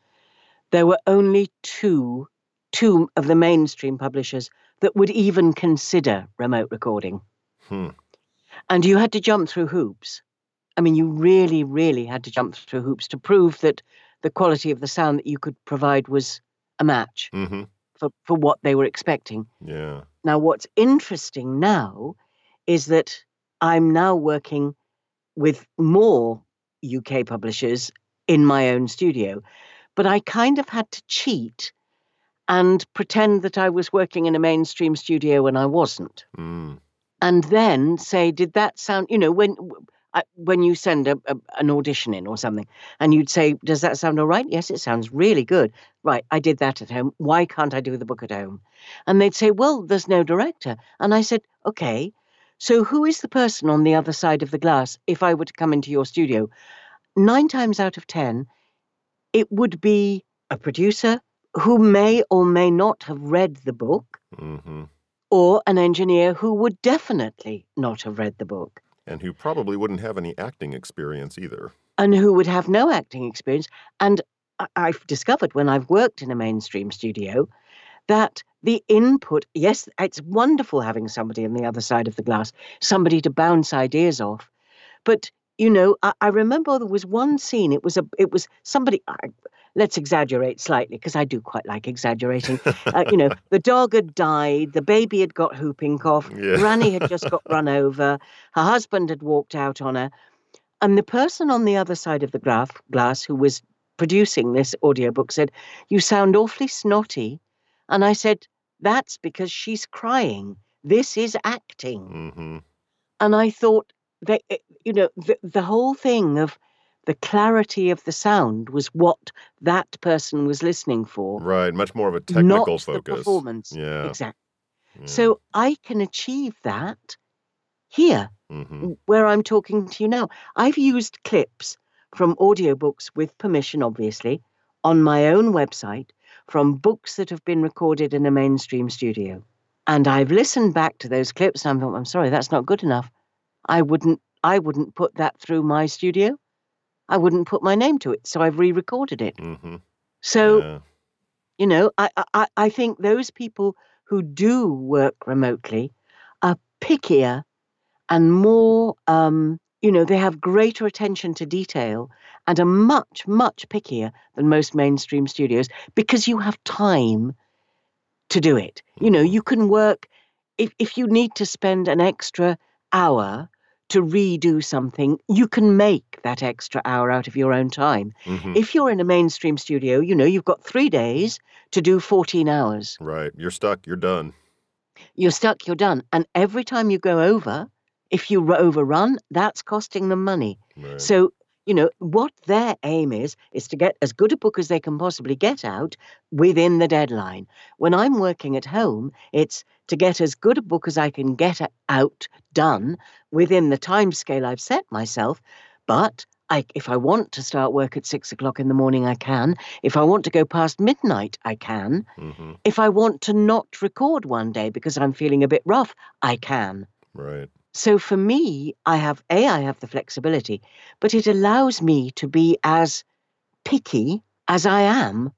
there were only two two of the mainstream publishers that would even consider remote recording, Hmm. and you had to jump through hoops. I mean, you really, really had to jump through hoops to prove that the quality of the sound that you could provide was a match hmm for, for what they were expecting. Yeah. Now, what's interesting now is that I'm now working with more UK publishers in my own studio, but I kind of had to cheat and pretend that I was working in a mainstream studio when I wasn't. Mm. And then say, did that sound, you know, when when you send a, a, an audition in or something, and you'd say, does that sound all right? Yes, it sounds really good. Right, I did that at home. Why can't I do the book at home? And they'd say, well, there's no director. And I said, okay, so who is the person on the other side of the glass if I were to come into your studio? Nine times out of ten, it would be a producer who may or may not have read the book, hmm or an engineer who would definitely not have read the book, And who probably wouldn't have any acting experience either. and who would have no acting experience. And I've discovered when I've worked in a mainstream studio that the input, yes, it's wonderful having somebody on the other side of the glass, somebody to bounce ideas off. But you know, I, I remember there was one scene. It was a, it was somebody. I, let's exaggerate slightly because I do quite like exaggerating. Uh, you know, the dog had died, the baby had got whooping cough, Yeah. Granny had just got run over, her husband had walked out on her, and the person on the other side of the graph, glass who was producing this audiobook said, "You sound awfully snotty," and I said, "That's because she's crying. This is acting." hmm and I thought that you know the, the whole thing of the clarity of the sound was what that person was listening for, Right. Much more of a technical not technical the focus. performance. Yeah. Exactly. yeah. So I can achieve that here, hmm where I'm talking to you now. I've used clips from audiobooks with permission, obviously, on my own website from books that have been recorded in a mainstream studio. And I've listened back to those clips and I'm thought, I'm sorry, that's not good enough. I wouldn't I wouldn't put that through my studio. I wouldn't put my name to it. So I've re-recorded it. hmm So, yeah. you know, I, I, I think those people who do work remotely are pickier and more, um, you know, they have greater attention to detail and are much, much pickier than most mainstream studios because you have time to do it. You know, Mhm. you can work, if, if you need to spend an extra hour to redo something, you can make that extra hour out of your own time. hmm If you're in a mainstream studio, you know, you've got three days to do 14 hours. Right. You're stuck. You're done. You're stuck, you're done. And every time you go over, if you overrun, that's costing them money. Right. So, you know, what their aim is, is to get as good a book as they can possibly get out within the deadline. When I'm working at home, it's to get as good a book as I can get out done within the time scale I've set myself. But I, if I want to start work at six o'clock in the morning, I can. If I want to go past midnight, I can. hmm If I want to not record one day because I'm feeling a bit rough, I can. Right. So for me, I have A, I have the flexibility, but it allows me to be as picky as I am,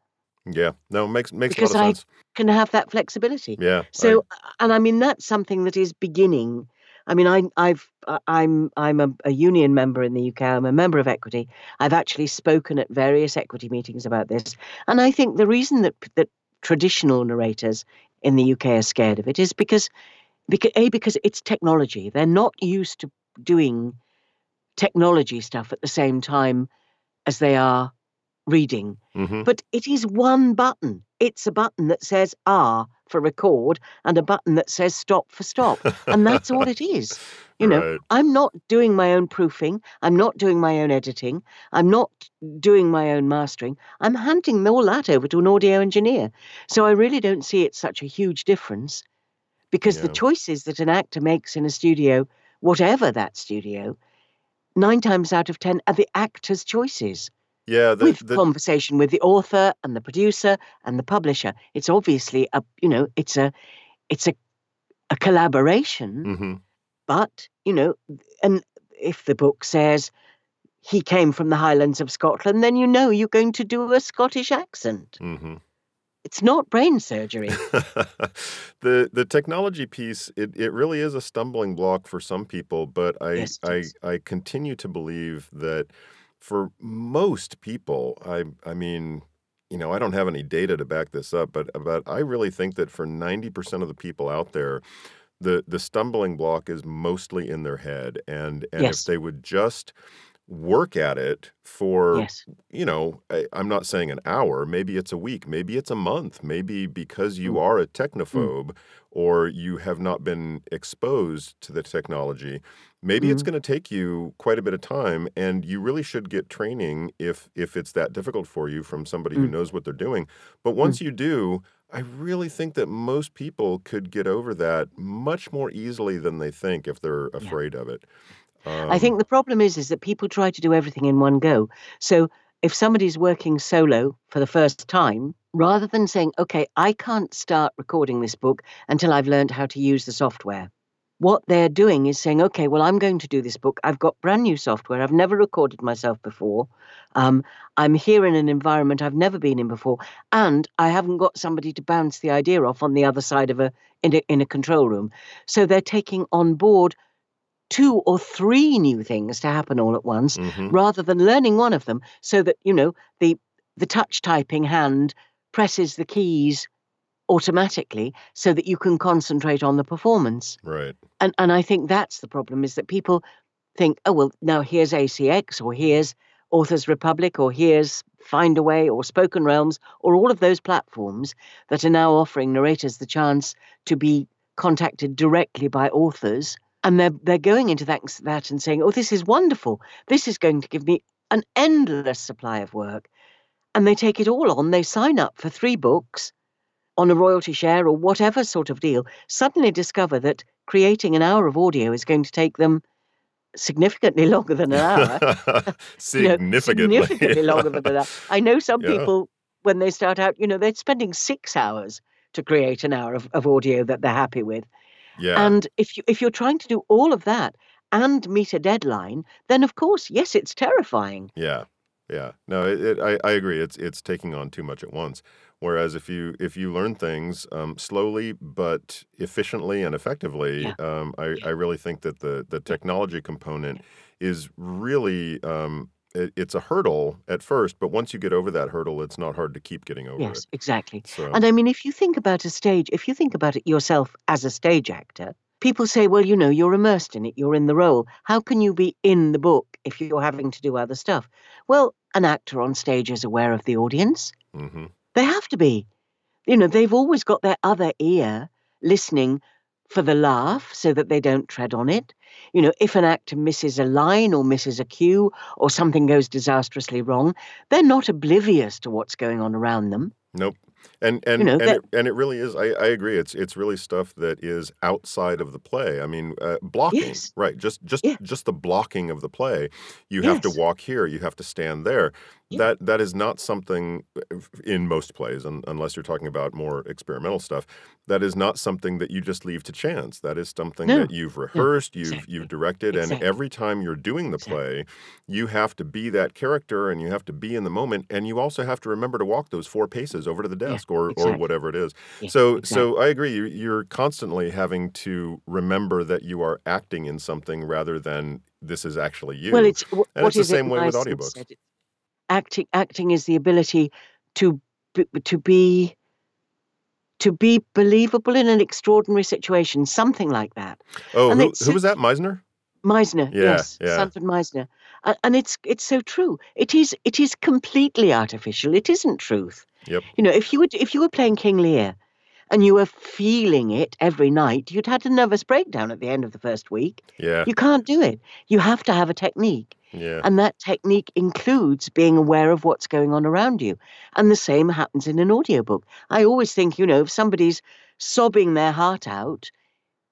Yeah. No, makes makes Because a lot of I- sense. can have that flexibility. Yeah. I- So, and I mean that's something that is beginning. I mean, I, I've, I- I'm, I'm a, a union member in the UK. I'm a member of Equity. I've actually spoken at various Equity meetings about this, and I think the reason that that traditional narrators in the UK are scared of it is because, because a because it's technology. They're not used to doing technology stuff at the same time as they are reading. mhm. But it is one button. It's a button that says R for record and a button that says stop for stop. And that's all it is. You know, Right. I'm not doing my own proofing. I'm not doing my own editing. I'm not doing my own mastering. I'm handing all that over to an audio engineer. So I really don't see it such a huge difference because the choices that an actor makes in a studio, whatever that studio, nine times out of 10 are the actor's choices Yeah. The, with the, conversation with the author and the producer and the publisher. It's obviously a you know it's a it's a a collaboration, mhm. but you know, and if the book says he came from the Highlands of Scotland, then you know you're going to do a Scottish accent. Mhm. It's not brain surgery. the the technology piece it, it really is a stumbling block for some people but i Yes, i i continue to believe that for most people i i mean you know i don't have any data to back this up but but i really think that for 90% of the people out there the the stumbling block is mostly in their head and and Yes. if they would just work at it for Yes. you know I, i'm not saying an hour maybe it's a week maybe it's a month maybe because you Mm. are a Mm. technophobe or you have not been exposed to the technology maybe it's Mm. going to take you quite a bit of time and you really should get training if if it's that difficult for you from somebody who Mm. knows what they're doing but Mm. once you do i really think that most people could get over that much more easily than they think if they're Yeah. afraid of it I um, think the problem is is that people try to do everything in one go. So if somebody's working solo for the first time, rather than saying, "Okay, I can't start recording this book until I've learned how to use the software," what they're doing is saying, "Okay, well, I'm going to do this book. I've got brand new software. I've never recorded myself before. Um, I'm here in an environment I've never been in before, and I haven't got somebody to bounce the idea off on the other side of a in a, in a control room." So they're taking on board two or three new things to happen all at once mhm. rather than learning one of them so that you know the the touch typing hand presses the keys automatically so that you can concentrate on the performance right and and i think that's the problem is that people think oh well now here's acx or here's authors republic or here's findaway or spoken realms or all of those platforms that are now offering narrators the chance to be contacted directly by authors and they're they're going into that that and saying oh this is wonderful this is going to give me an endless supply of work and they take it all on they sign up for three books on a royalty share or whatever sort of deal suddenly discover that creating an hour of audio is going to take them significantly longer than an hour you know, significantly significantly longer than an hour. I know some Yeah. people when they start out, you know, they're spending six hours to create an hour of, of audio that they're happy with. Yeah And if you if you're trying to do all of that and meet a deadline, then of course, yes, it's terrifying. Yeah, yeah. No, it, it, I, I agree. It's it's taking on too much at once. Whereas if you if you learn things um, slowly but efficiently and effectively, Yeah. um, I, I really think that the the technology component is really um, it, it's a hurdle at first, but once you get over that hurdle, it's not hard to keep getting over Yes, it. Yes, exactly. So And I mean, if you think about a stage, if you think about it yourself as a stage actor, people say, well, you know, you're immersed in it, you're in the role. How can you be in the book if you're having to do other stuff? Well, an actor on stage is aware of the audience. hmm They have to be. You know, they've always got their other ear listening for the laugh so that they don't tread on it. You know, if an actor misses a line or misses a cue or something goes disastrously wrong, they're not oblivious to what's going on around them. Nope. And and know, and that- it, and it really is. I, I agree. It's it's really stuff that is outside of the play. I mean, uh, blocking, Yes. right? Just just Yeah. just the blocking of the play. You have to walk here. You have to stand there. Yeah. That that is not something uh, in most plays, un, unless you're talking about more experimental stuff. That is not something that you just leave to chance. That is something No. that you've rehearsed, you've exactly. you've directed, and every time you're doing the Exactly. play, you have to be that character, and you have to be in the moment, and you also have to remember to walk those four paces over to the Yeah, desk or or exactly. whatever it is. Yeah, So exactly. so I agree. You, you're constantly having to remember that you are acting in something rather than this is actually you. Well, it's wh- And what it's the is it same way with audiobooks. Acting, acting is the ability to be, to be to be believable in an extraordinary situation, something like that. oh, and who, who was that? Meisner? Meisner, Yeah, yes, yeah. Sanford Meisner, and, and it's it's so true. It is it is completely artificial. It isn't truth. Yep. You know, if you were if you were playing King Lear, and you were feeling it every night, you'd had a nervous breakdown at the end of the first week. Yeah, You can't do it. You have to have a technique. yeah, And that technique includes being aware of what's going on around you. And the same happens in an audiobook. I always think, you know, if somebody's sobbing their heart out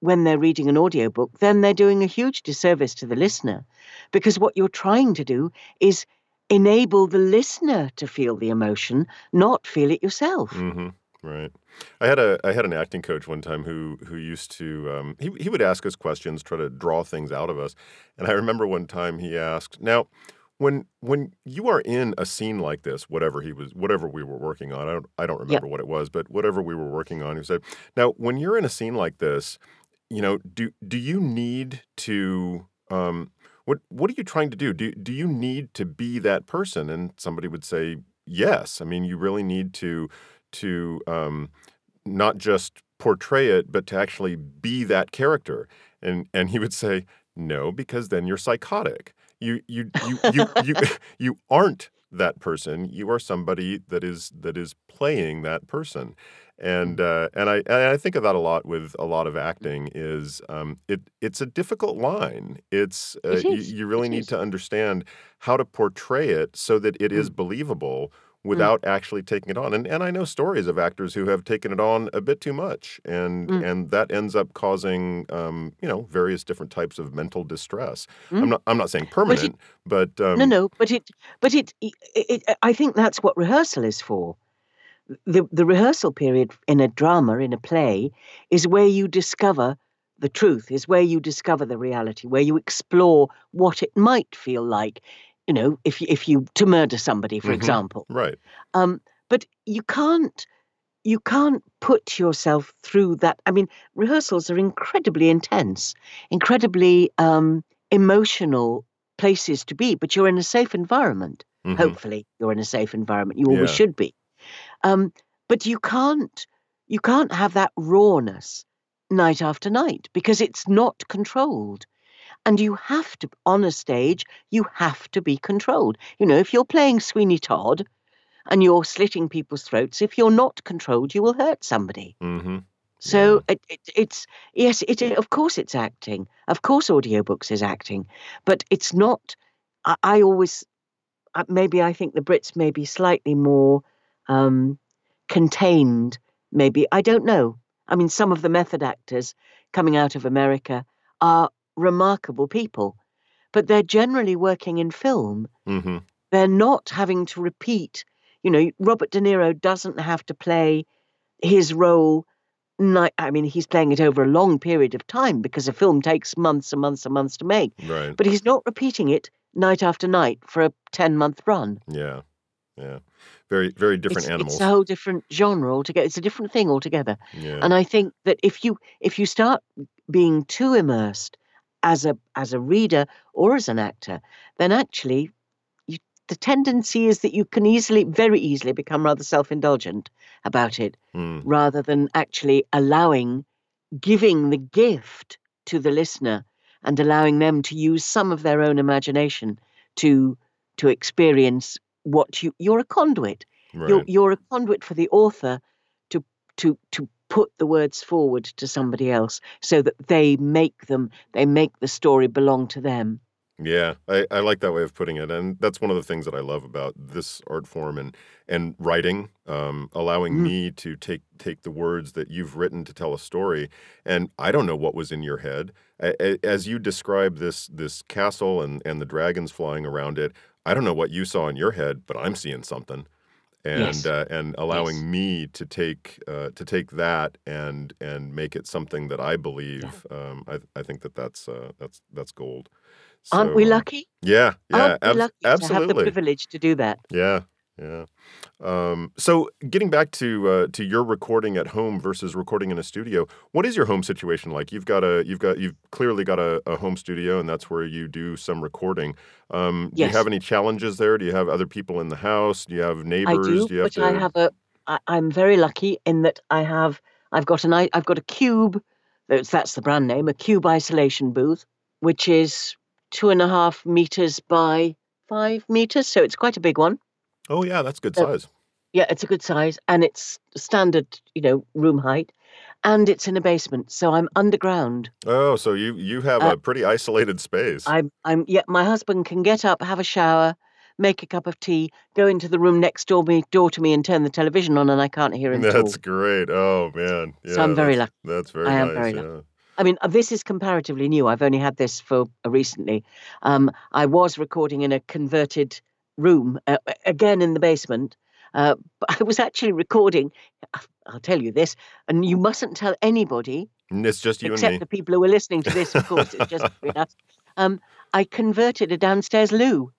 when they're reading an audiobook, then they're doing a huge disservice to the listener. Because what you're trying to do is enable the listener to feel the emotion, not feel it yourself. hmm Right. I had a I had an acting coach one time who who used to um, he he would ask us questions, try to draw things out of us, and I remember one time he asked, "Now, when when you are in a scene like this, whatever he was, whatever we were working on, I don't I don't remember what it was, but whatever we were working on, he said, now when you're in a scene like this, you know, do do you need to um, what what are you trying to do? Do do you need to be that person?" And somebody would say, "Yes. I mean, you really need to." to um, not just portray it, but to actually be that character. And and he would say, no, because then you're psychotic. you you you you you, you aren't that person. You are somebody that is that is playing that person. And uh, and I and I think of that a lot with a lot of acting is um, it it's a difficult line. It's uh, It you, you really It need is. to understand how to portray it so that it is Mm, mm, without actually taking it on. And and I know stories of actors who have taken it on a bit too much, and mm, and that ends up causing um, you know various different types of mental distress. I'm mm. not I'm not saying But it permanent, but no um, no, but it but it, it, it I think that's what rehearsal is for. The the rehearsal period in a drama in a play is where you discover the truth, is where you discover the reality, where you explore what it might feel like, you know, if you, if you to murder somebody, for hmm example. right. Um, but you can't you can't put yourself through that. I mean, rehearsals are incredibly intense, incredibly um, emotional places to be, but you're in a safe environment. hmm Hopefully, you're in a safe environment. You always Yeah. should be. Um, but you can't you can't have that rawness night after night because it's not controlled. And you have to, on a stage, you have to be controlled. You know, if you're playing Sweeney Todd and you're slitting people's throats, if you're not controlled, you will hurt somebody. hmm Yeah. So it, it, it's yes, it of course it's acting. Of course, audiobooks is acting, but it's not. I, I always uh, maybe I think the Brits may be slightly more um, contained. Maybe I don't know. I mean, some of the method actors coming out of America are remarkable people, but they're generally working in film. hmm They're not having to repeat. You know, Robert De Niro doesn't have to play his role night. I mean, he's playing it over a long period of time because a film takes months and months and months to make. Right. But he's not repeating it night after night for a ten-month run. Yeah. Yeah. Very very different It's it's a whole different genre altogether. It's a different thing altogether. Yeah. And I think that if you if you start being too immersed as a as a reader or as an actor, then actually you, the tendency is that you can easily, very easily, become rather self-indulgent about it, Mm. rather than actually allowing, giving the gift to the listener and allowing them to use some of their own imagination to to experience what you you're a conduit. You're you're a conduit for the author to to to put the words forward to somebody else so that they make them they make the story belong to them. Yeah, I, I like that way of putting it, and that's one of the things that I love about this art form and and writing, um, allowing Mm, me to take take the words that you've written to tell a story, and I don't know what was in your head as you describe this this castle and and the dragons flying around it. I don't know what you saw in your head, but I'm seeing something, and yes. uh, and Yes. allowing me to take uh, to take that and and make it something that I Yeah. believe. Um, I I think that that's uh, that's that's gold. Aren't we So um, lucky? yeah, yeah, abs- lucky to have the privilege to do that? Yeah, yeah. Um, so getting back to uh, to your recording at home versus recording in a studio, what is your home situation like? You've got a you've got you've clearly got a, a home studio, and that's where you do some recording. Um, do you have any challenges there? Do you have other people in the house? Do you have I neighbors? do, Do you have but I have a. I, I'm very lucky in that I have. I've got an. i- I've got a cube. That's that's the brand name. A cube isolation booth, which is two and a half meters by five meters, so it's quite a big one. Oh yeah, that's good size. yeah, it's a good size, and it's standard, you know, room height, and it's in a basement, so I'm underground. Oh, so you you have Uh, a pretty isolated space. I'm I'm yeah. My husband can get up, have a shower, make a cup of tea, go into the room next door me door to me, and turn the television on, and I can't hear him at That's great. Oh man, So I'm very lucky. that's very I am nice. very lucky. I mean, uh, this is comparatively new. I've only had this for uh, recently. Um, I was recording in a converted room, uh, again in the basement. Uh, but I was actually recording. I'll tell you this, and you mustn't tell anybody it's just you and except the people who are listening to this. Of course, it's just between us. Um, I converted a downstairs loo,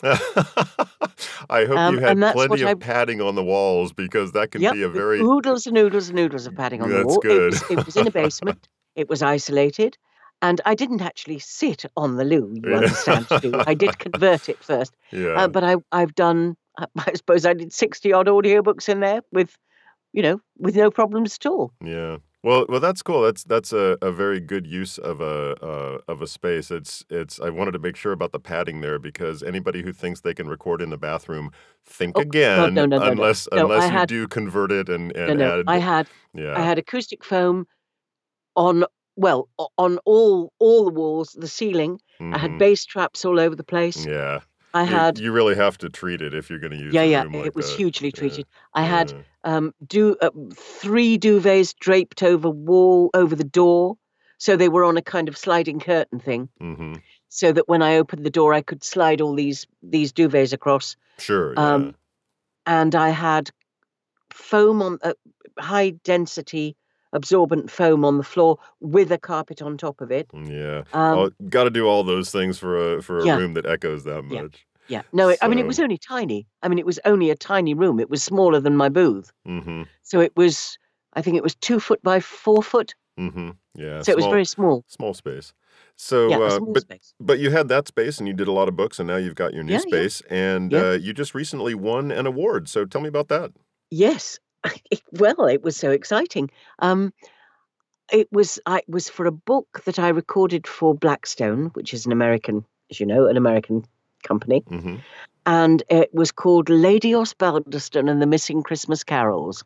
I hope um, you had and that's what plenty I. of padding on the walls because that can Yep, be a very oodles and oodles and oodles of padding on the that's wall. It good. was it was in a basement. It was isolated, and I didn't actually sit on the loo. You understand? To do. I did convert it first, uh, Yeah. but I I've done. I I suppose I did sixty odd audiobooks in there with, you know, with no problems at all. Yeah. Well, well, that's cool. That's that's a, a very good use of a uh, of a space. It's it's. I wanted to make sure about the padding there because anybody who thinks they can record in the bathroom, think Oh, again. no, no, no, unless unless you had- do convert it and and no, add. I had yeah. I had acoustic foam on well on all all the walls, the ceiling. I had mhm, bass traps all over the place. Yeah. I You- had You, really have to treat it if you're going to use yeah yeah. room It was that. hugely Yeah, treated. I had yeah. um do uh, three duvets draped over wall over the door, so they were on a kind of sliding curtain thing, Mhm. so that when I opened the door, I could slide all these these duvets across. Sure. Yeah. Um, and I had foam on uh, high density absorbent foam on the floor with a carpet on top of it. yeah. Um, oh, got to do all those things for a for a yeah. room that echoes that much. yeah, no, it, I mean it was only tiny. I mean it was only a tiny room. It was smaller than my booth, Mm-hmm. so it was. I think it was two foot by four foot, Mm-hmm. Yeah. so it was very small. small space. So, Yeah, uh, small but space. but you had that space and you did a lot of books, and now you've got your new Yeah, yeah. space, and Yeah. uh, you just recently won an award. So tell me about that. Yes, it, well, it was so exciting. Um, it was I was for a book that I recorded for Blackstone, which is an American, as you know, an American company. Mm-hmm. and it was called Lady Osbaldeston and the Missing Christmas Carols.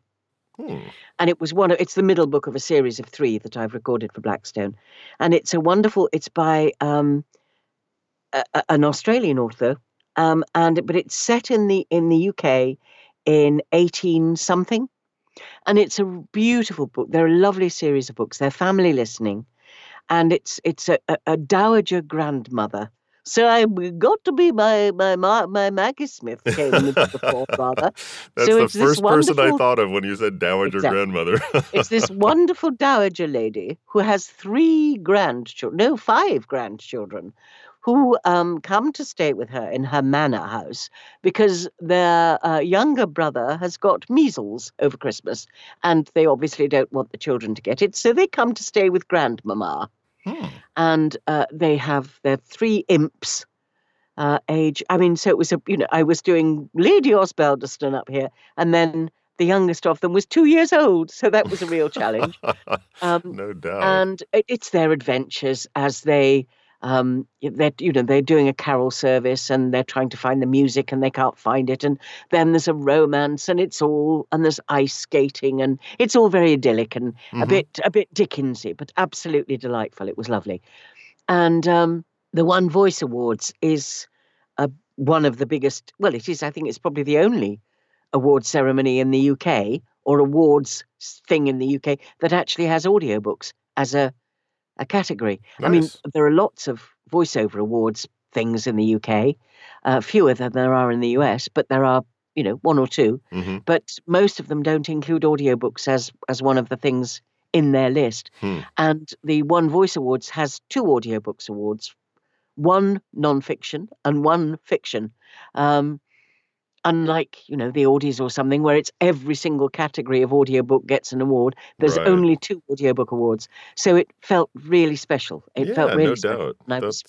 Hmm. And it was one of it's the middle book of a series of three that I've recorded for Blackstone, and it's a wonderful. It's by um, a, a- an Australian author, um, and but it's set in the in the UK in eighteen something, and it's a beautiful book. They're a lovely series of books. They're family listening, and it's it's a, a, a dowager grandmother. So I got to be my my my, my Maggie Smith came into the fore rather. That's So the it's this first person I thought of when you said dowager Exactly. grandmother. It's this wonderful dowager lady who has three grandchildren, no, five grandchildren, who um, come to stay with her in her manor house because their uh, younger brother has got measles over Christmas, and they obviously don't want the children to get it, so they come to stay with grandmama. Hmm. and uh, they have their three imps. Uh, age, I mean, so it was a, you know, I was doing Lady Osbaldeston up here, and then the youngest of them was two years old, so that was a real challenge. Um, no doubt. and it, it's their adventures as they, um, they're, you know, they're doing a carol service and they're trying to find the music and they can't find it, and then there's a romance and it's all, and there's ice skating and it's all very idyllic and a Mhm. bit a bit Dickensy, but absolutely delightful. It was lovely, and um, the One Voice Awards is uh, one of the biggest. Well, it is. I think it's probably the only award ceremony in the UK or awards thing in the UK that actually has audiobooks as a a category. I mean, there are lots of voiceover awards things in the UK, uh, fewer than there are in the US, but there are you know one or two hmm but most of them don't include audiobooks as as one of the things in their list. Hmm. And the One Voice Awards has two audiobooks awards, one non-fiction and one fiction. Um, unlike you know the Audies or something where it's every single category of audiobook gets an award, there's Right. only two audiobook awards. So it felt really special. It yeah, felt really no special. doubt. I was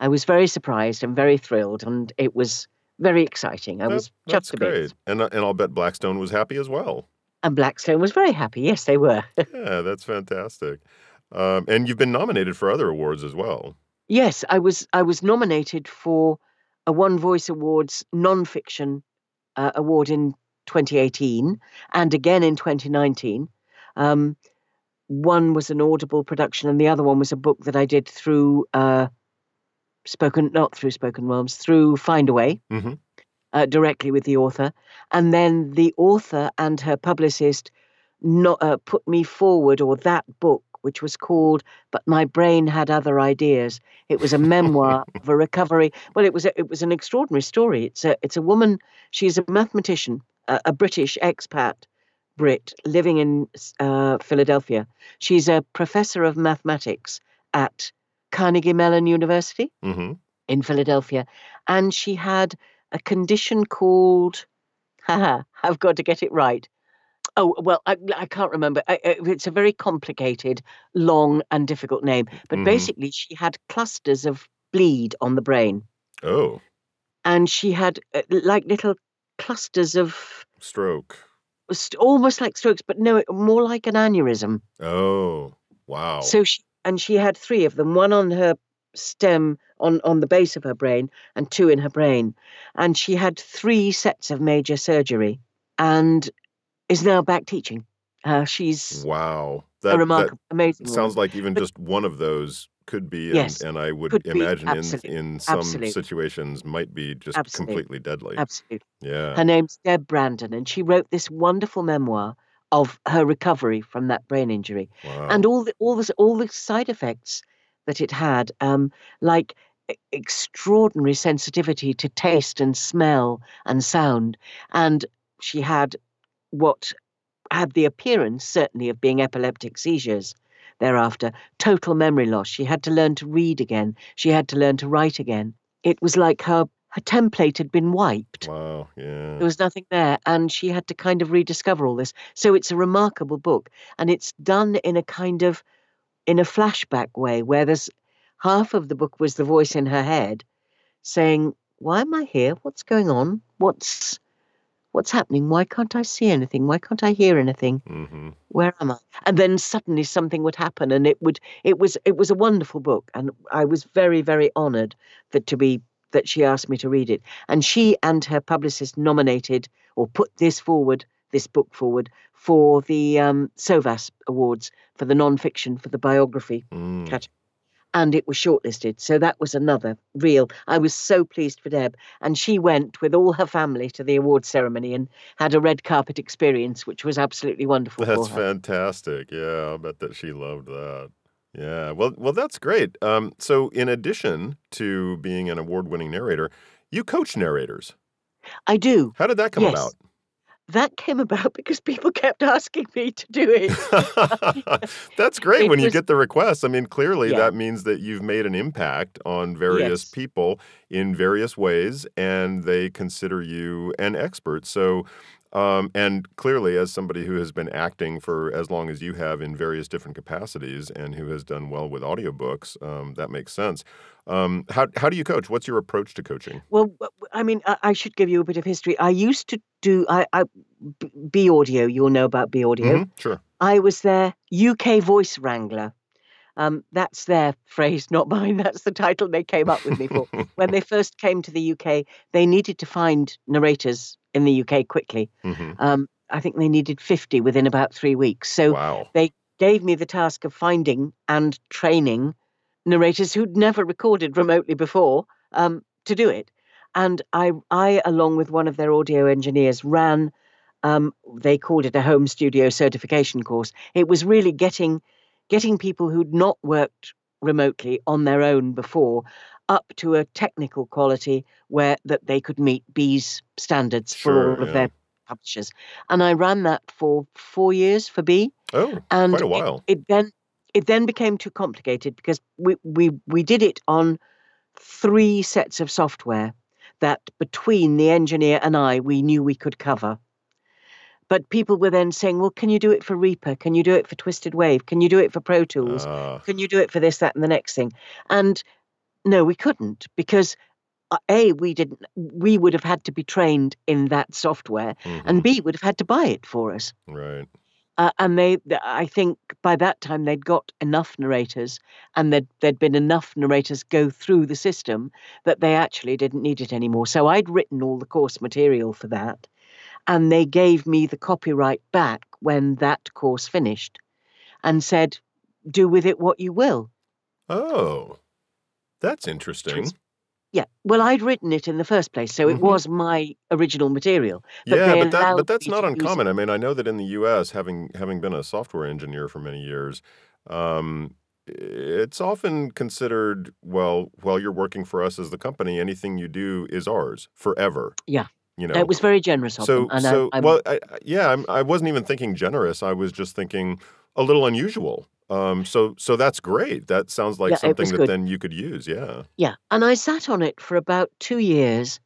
I was very surprised and very thrilled, and it was very exciting. I that- was that's chuffed a bit. great. And, I- and I'll bet Blackstone was happy as well. And Blackstone was very happy. Yes, they were. Yeah, that's fantastic. Um, and you've been nominated for other awards as well. yes, I was. I was nominated for a One Voice Awards non-fiction uh, award in 2018, and again in 2019. Um, one was an Audible production, and the other one was a book that I did through uh, spoken, not through Spoken Realms, through Findaway. Mhm. uh, directly with the author, and then the author and her publicist not, uh, put me forward, or that book, which was called "But My Brain Had Other Ideas." It was a memoir of a recovery. Well, it was a, it was an extraordinary story. It's a it's a woman. She's a mathematician, a, a British expat. Brit living in uh, Philadelphia. She's a professor of mathematics at Carnegie Mellon University hmm in Philadelphia, and she had a condition called, haha, I've got to get it right. Oh, well, I, I can't remember. I, it's a very complicated, long, and difficult name. But Mhm. basically, she had clusters of bleed on the brain, Oh, and she had uh, like little clusters of stroke. st- almost like strokes, but no, more like an aneurysm. Oh, wow. So she and she had three of them, one on her stem on on the base of her brain and two in her brain, and she had three sets of major surgery, and is now back teaching. Uh, she's wow. a That that remarkable, amazing sounds woman. like even But just one of those could be, and yes, and I would imagine in in some absolutely, situations might be just absolutely, completely deadly. absolutely. Yeah. Her name's Deb Brandon, and she wrote this wonderful memoir of her recovery from that brain injury and all the all the all the side effects that it had, um, like extraordinary sensitivity to taste and smell and sound, and she had what had the appearance certainly of being epileptic seizures. Thereafter total memory loss. She had to learn to read again. She had to learn to write again. It was like her her template had been wiped. Wow. Yeah. there was nothing there and she had to kind of rediscover all this. So it's a remarkable book and it's done in a kind of in a flashback way where there's half of the book was the voice in her head saying why am i here? What's going on? What's what's happening? Why can't i see anything? Why can't i hear anything? Mm-hmm. where am i? And then suddenly something would happen and it would it was it was a wonderful book and i was very very honored that to be that she asked me to read it. And she and her publicist nominated or put this forward this book forward for the um, sovas awards for the non-fiction for the biography Mm. category and it was shortlisted so that was another real i was so pleased for deb and she went with all her family to the award ceremony and had a red carpet experience which was absolutely wonderful for That's fantastic. Yeah, I bet that she loved that. Yeah. Well, well, that's great. Um, so in addition to being an award-winning narrator, you coach narrators. i do How did that come about? That came about because people kept asking me to do it That's great it when you get the request. I mean, clearly yeah that means that you've made an impact on various yes people in various ways and they consider you an expert. So, um, and clearly, as somebody who has been acting for as long as you have in various different capacities and who has done well with audiobooks, um, that makes sense. Um, how, how do you coach? What's your approach to coaching? well I mean I, I should give you a bit of history i used to do i, I Bee, Bee Audio you'll know about Bee Audio hmm Sure. i was their uk voice wrangler Um, that's their phrase, not mine. That's the title they came up with me for. when they first came to the UK, they needed to find narrators in the UK quickly. hmm Um, I think they needed 50 within about three weeks. So Wow. they gave me the task of finding and training narrators who'd never recorded remotely before um, to do it. And I, I, along with one of their audio engineers, ran. Um, they called it a home studio certification course. It was really getting getting people who'd not worked remotely on their own before up to a technical quality where that they could meet Bee's standards for Sure. all of Yeah. their publishers. And I ran that for four years for Bee Oh, and quite a it, while. it then it then became too complicated because we, we we did it on three sets of software that between the engineer and I we knew we could cover. But people were then saying, "Well, can you do it for Reaper? Can you do it for Twisted Wave? Can you do it for Pro Tools? Ah, Can you do it for this, that, and the next thing?" And no, we couldn't because uh, a we didn't. We would have had to be trained in that software, hmm and b would have had to buy it for us. Right. Uh, and they, I think by that time they'd got enough narrators and there'd, there'd been enough narrators go through the system that they actually didn't need it anymore. So I'd written all the course material for that. And they gave me the copyright back when that course finished and said, do with it what you will. Oh, that's interesting. yeah, well, I'd written it in the first place. So it hmm was my original material, but Yeah, but that but that's not to use it. uncommon. I mean, I know that in the U.S., having having been a software engineer for many years, um, it's often considered well, while you're working for us as the company, anything you do is ours forever. Yeah. You know, It was very generous of them. So And so I'm, well, I, I- yeah, I'm, I wasn't even thinking generous. I was just thinking a little unusual. Um, so so that's great. That sounds like yeah, something that good. then you could use. Yeah. Yeah. And I sat on it for about two years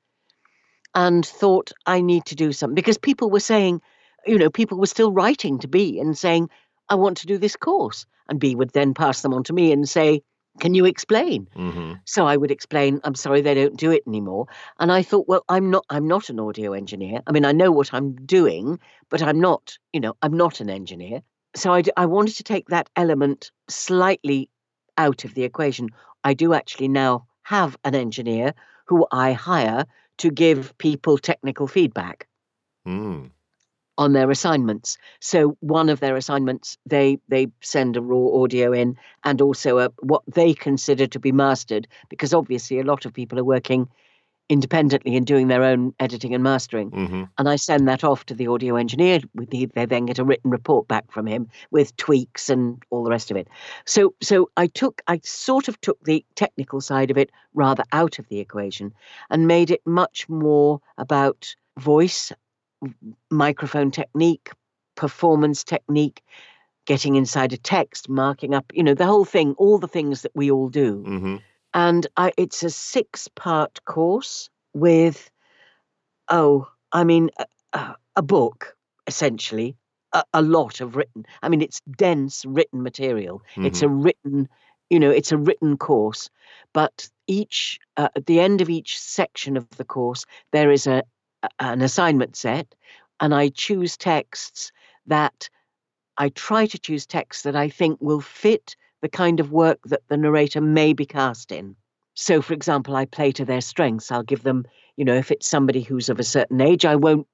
and thought I need to do something because people were saying, you know, people were still writing to Bee and saying, I want to do this course. And Bee would then pass them on to me and say, Can you explain? hmm So I would explain, I'm sorry, they don't do it anymore. And I thought, well, I'm not I'm not an audio engineer. I mean, I know what I'm doing, but I'm not, you know, I'm not an engineer. So I, d- I wanted to take that element slightly out of the equation. I do actually now have an engineer who I hire to give people technical feedback Mm. on their assignments. So one of their assignments, they they send a raw audio in and also a, what they consider to be mastered, because obviously a lot of people are working independently and doing their own editing and mastering. hmm And I send that off to the audio engineer. They then get a written report back from him with tweaks and all the rest of it. So so I took I sort of took the technical side of it rather out of the equation and made it much more about voice microphone technique, performance technique, getting inside a text, marking up, you know, the whole thing, all the things that we all do. hmm And I, it's a six part course with, oh, I mean, a, a- book, essentially, a, a lot of written. I mean, it's dense written material. It's a written, you know, it's a written course, but each, uh, at the end of each section of the course, there is a- an assignment set, and I choose texts that I try to choose texts that I think will fit the kind of work that the narrator may be cast in. So, for example, I play to their strengths. I'll give them, you know, if it's somebody who's of a certain age, I won't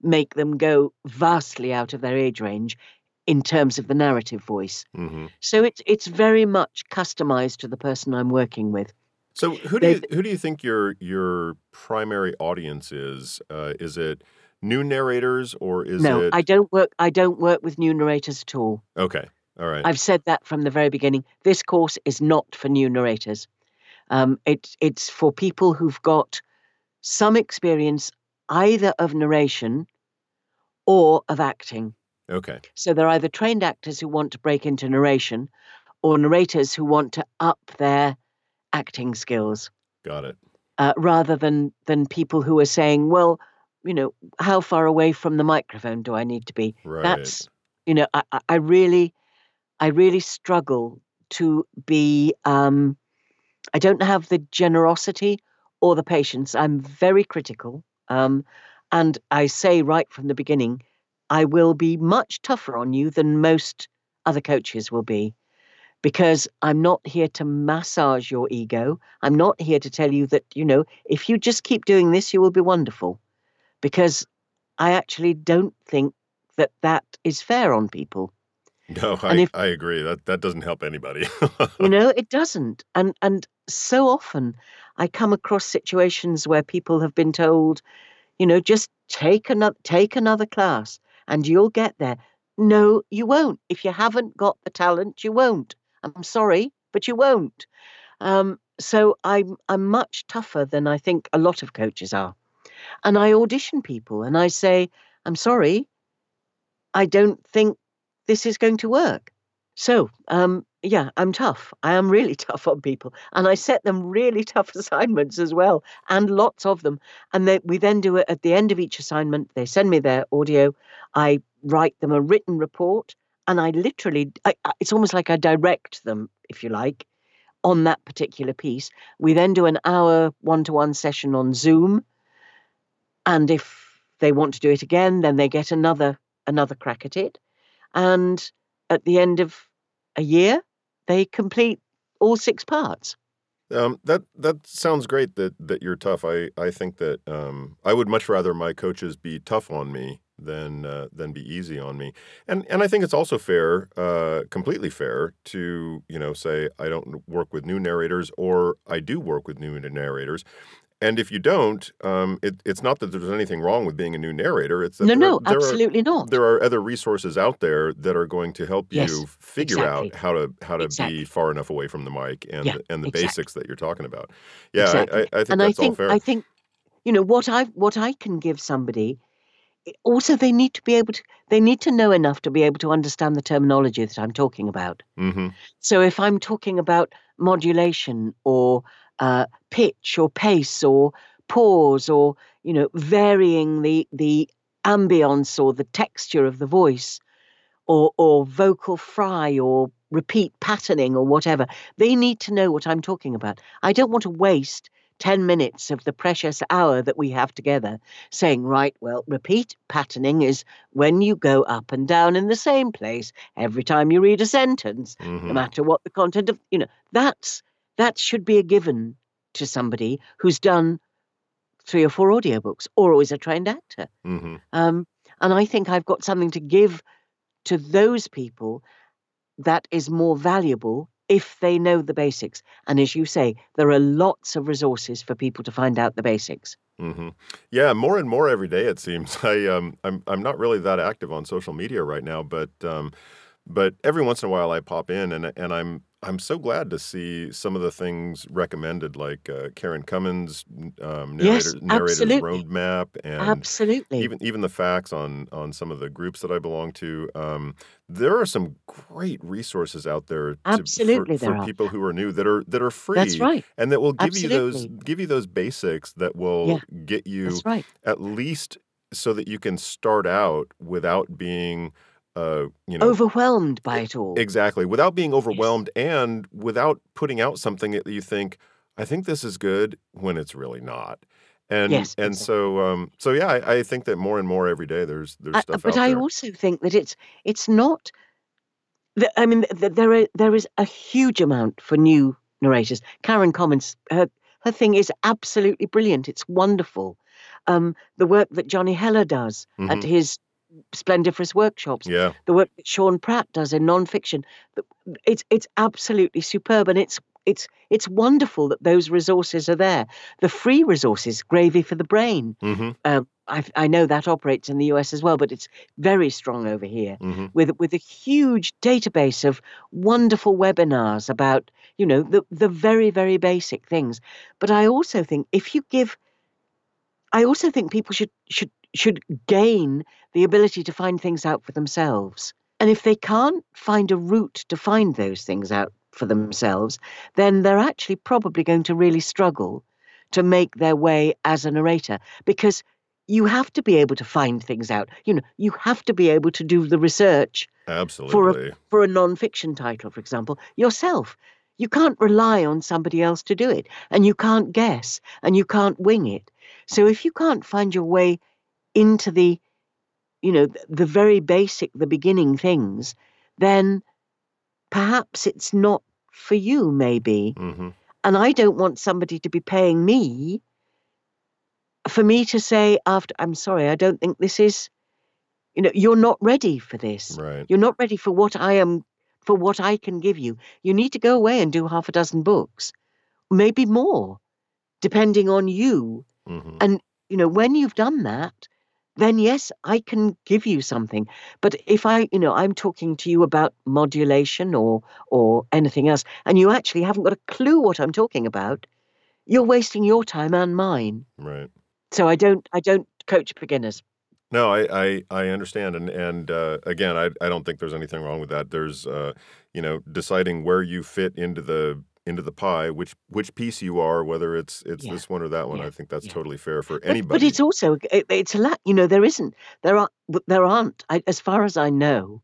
make them go vastly out of their age range in terms of the narrative voice. hmm So it's it's very much customized to the person I'm working with. So who do you who do you think your your primary audience is? Uh, is it new narrators or is it? no, it I don't work I don't work with new narrators at all. okay? All right. I've said that from the very beginning. This course is not for new narrators. Um, it's it's for people who've got some experience either of narration or of acting. okay. So they're either trained actors who want to break into narration, or narrators who want to up their acting skills, Got it. uh, rather than than people who are saying, well, you know, how far away from the microphone do I need to be? Right. That's you know, I- I really, I really struggle to be. Um, I don't have the generosity or the patience. I'm very critical, um, and I say right from the beginning, I will be much tougher on you than most other coaches will be, because I'm not here to massage your ego. I'm not here to tell you that you know if you just keep doing this, you will be wonderful, because I actually don't think that that is fair on people. No, I, if- I agree. That that doesn't help anybody. you know it doesn't and and so often i come across situations where people have been told you know just take another take another class and you'll get there no you won't if you haven't got the talent you won't i'm sorry but you won't um, so i'm i'm much tougher than i think a lot of coaches are and i audition people and i say i'm sorry i don't think this is going to work so, um, yeah, I'm tough. I am really tough on people, and I set them really tough assignments as well, and lots of them. And they, we then do it at the end of each assignment. They send me their audio. I write them a written report, and I literally, I, it's almost like I direct them, if you like, on that particular piece. We then do an hour one-to-one session on Zoom, and if they want to do it again, then they get another another crack at it. And at the end of a year, they complete all six parts. Um, that that sounds great. That that you're tough. I I think that um, I would much rather my coaches be tough on me than uh, than be easy on me. And and I think it's also fair, uh, completely fair, to you know say I don't work with new narrators or I do work with new narrators. And if you don't, um, it, it's not that there's anything wrong with being a new narrator. It's that No, there, no, are, there are absolutely not. there are other resources out there that are going to help you Yes, figure out how to how to Exactly. be far enough away from the mic and Yeah, the, and the exactly. basics that you're talking about. Yeah, Exactly. I, I, I think and that's I think all fair. I think you know what I what I can give somebody. Also, they need to be able to. They need to know enough to be able to understand the terminology that I'm talking about. hmm So, if I'm talking about modulation or uh, pitch or pace or pause or you know varying the the ambience or the texture of the voice, or or vocal fry or repeat patterning or whatever. They need to know what I'm talking about. I don't want to waste 10 minutes of the precious hour that we have together saying, right, well, repeat patterning is when you go up and down in the same place every time you read a sentence, no hmm matter what the content of, you know, that's that should be a given to somebody who's done three or four audiobooks or is a trained actor. hmm Um, and I think I've got something to give to those people that is more valuable if they know the basics. And as you say, there are lots of resources for people to find out the basics. hmm Yeah, more and more every day it seems. I um I'm I'm not really that active on social media right now, but um but every once in a while I pop in and and I'm I'm so glad to see some of the things recommended, like uh, Karen Commins' um, Yes, narrator's roadmap, and Absolutely. even even the facts on on some of the groups that I belong to. Um, there are some great resources out there to Absolutely, for are. people who are new that are that are free. That's right. and that will give you those give you those basics that Yeah, will get you right. at least so that you can start out without being uh you know Overwhelmed by it all. exactly without being Yes. overwhelmed and without putting out something that you think I think this is good when it's really not. And Yes, and exactly. so um so yeah, I, I think that more and more every day there's there's I, stuff but out I there. also think that it's it's not. The, I mean, th- there are, there is a huge amount for new narrators. Karen Commins, her her thing is absolutely brilliant. It's wonderful. Um, the work that Johnny Heller does at hmm his splendiferous workshops, Yeah. the work that Sean Pratt does in nonfiction, it's it's absolutely superb, and it's it's it's wonderful that those resources are there. The free resources, Gravy for the Brain. hmm Um, I, I know that operates in the US as well, but it's very strong over here hmm with with a huge database of wonderful webinars about you know the the very very basic things. But I also think if you give, I also think people should should should gain the ability to find things out for themselves. And if they can't find a route to find those things out for themselves, then they're actually probably going to really struggle to make their way as a narrator because you have to be able to find things out. You know, you have to be able to do the research for a Absolutely. for a non-fiction title, for example, yourself. You can't rely on somebody else to do it, and you can't guess, and you can't wing it. So if you can't find your way into the, you know, the very basic, the beginning things, then perhaps it's not for you, maybe. hmm And I don't want somebody to be paying me for me to say after, I'm sorry, I don't think this is, you know, you're not ready for this. Right. You're not ready for what I am, for what I can give you. You need to go away and do half a dozen books, maybe more, depending on you. hmm And, you know, when you've done that, then yes, I can give you something. But if I, you know, I'm talking to you about modulation or or anything else, and you actually haven't got a clue what I'm talking about, you're wasting your time and mine. Right. So I don't I don't coach beginners. No, I, I, I understand, and and uh, again, I, I don't think there's anything wrong with that. There's, uh, you know, deciding where you fit into the into the pie, which which piece you are, whether it's it's Yeah, this one or that one. yeah, I think that's yeah. totally fair for But but it's also it, it's a lot. You know, there isn't there are there aren't I, as far as I know,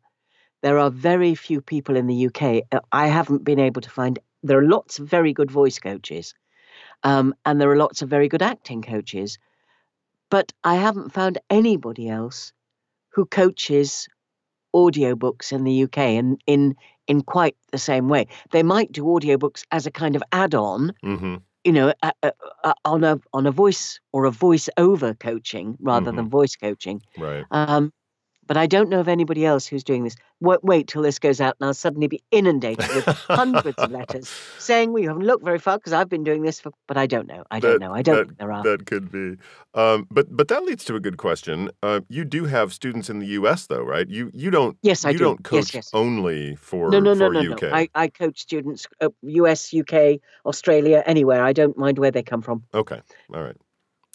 there are very few people in the UK. uh, I haven't been able to find. There are lots of very good voice coaches, um, and there are lots of very good acting coaches, but I haven't found anybody else who coaches audiobooks in the UK and in in quite the same way. They might do audiobooks as a kind of add-on, hmm you know, a, a, a, on a on a voice or a voice over coaching rather hmm than voice coaching. Right. Um, but I don't know of anybody else who's doing this. Wait, wait till this goes out, and I'll suddenly be inundated with hundreds of letters saying, "Well, you haven't looked very far because I've been doing this for." But I don't know. I don't That know. I don't that think there are. that could be, um, but but that leads to a good question. Uh, you do have students in the U.S. though, right? You you don't Yes, I you do. don't coach yes. only for no, no, for no, no. UK. I, I coach students, uh, US, UK, Australia, anywhere. I don't mind where they come from. Okay, all right.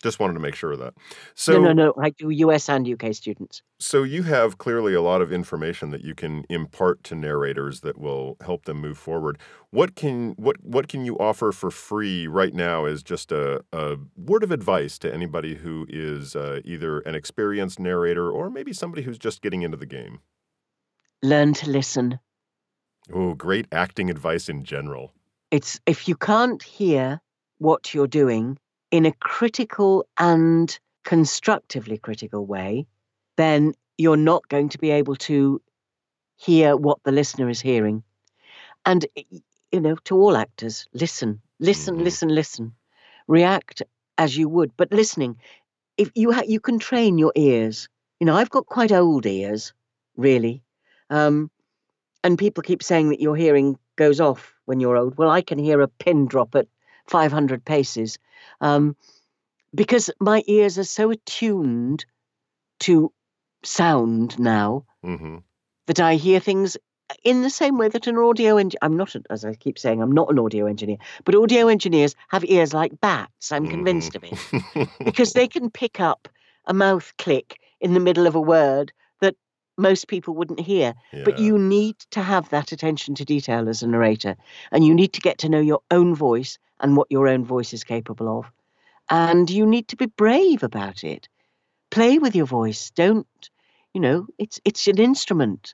Just wanted to make sure of that. So no, no, no. I do US and UK students. so you have clearly a lot of information that you can impart to narrators that will help them move forward. What can what what can you offer for free right now as just a, a word of advice to anybody who is uh, either an experienced narrator or maybe somebody who's just getting into the game? learn to listen. Oh, great acting advice in general. It's if you can't hear what you're doing in a critical and constructively critical way, then you're not going to be able to hear what the listener is hearing. And, you know, to all actors, listen, listen, mm-hmm. listen, listen. React as you would, but listening. If you ha- you can train your ears. You know, I've got quite old ears, really. Um, and people keep saying that your hearing goes off when you're old. Well, I can hear a pin drop at 500 paces um, because my ears are so attuned to sound now mm-hmm. that I hear things in the same way that an audio engineer, I'm not, as I keep saying, I'm not an audio engineer, but audio engineers have ears like bats. I'm convinced mm. of it because they can pick up a mouth click in the middle of a word that most people wouldn't hear. Yeah. But you need to have that attention to detail as a narrator, and you need to get to know your own voice and what your own voice is capable of. And you need to be brave about it. Play with your voice. Don't, you know, it's it's an instrument.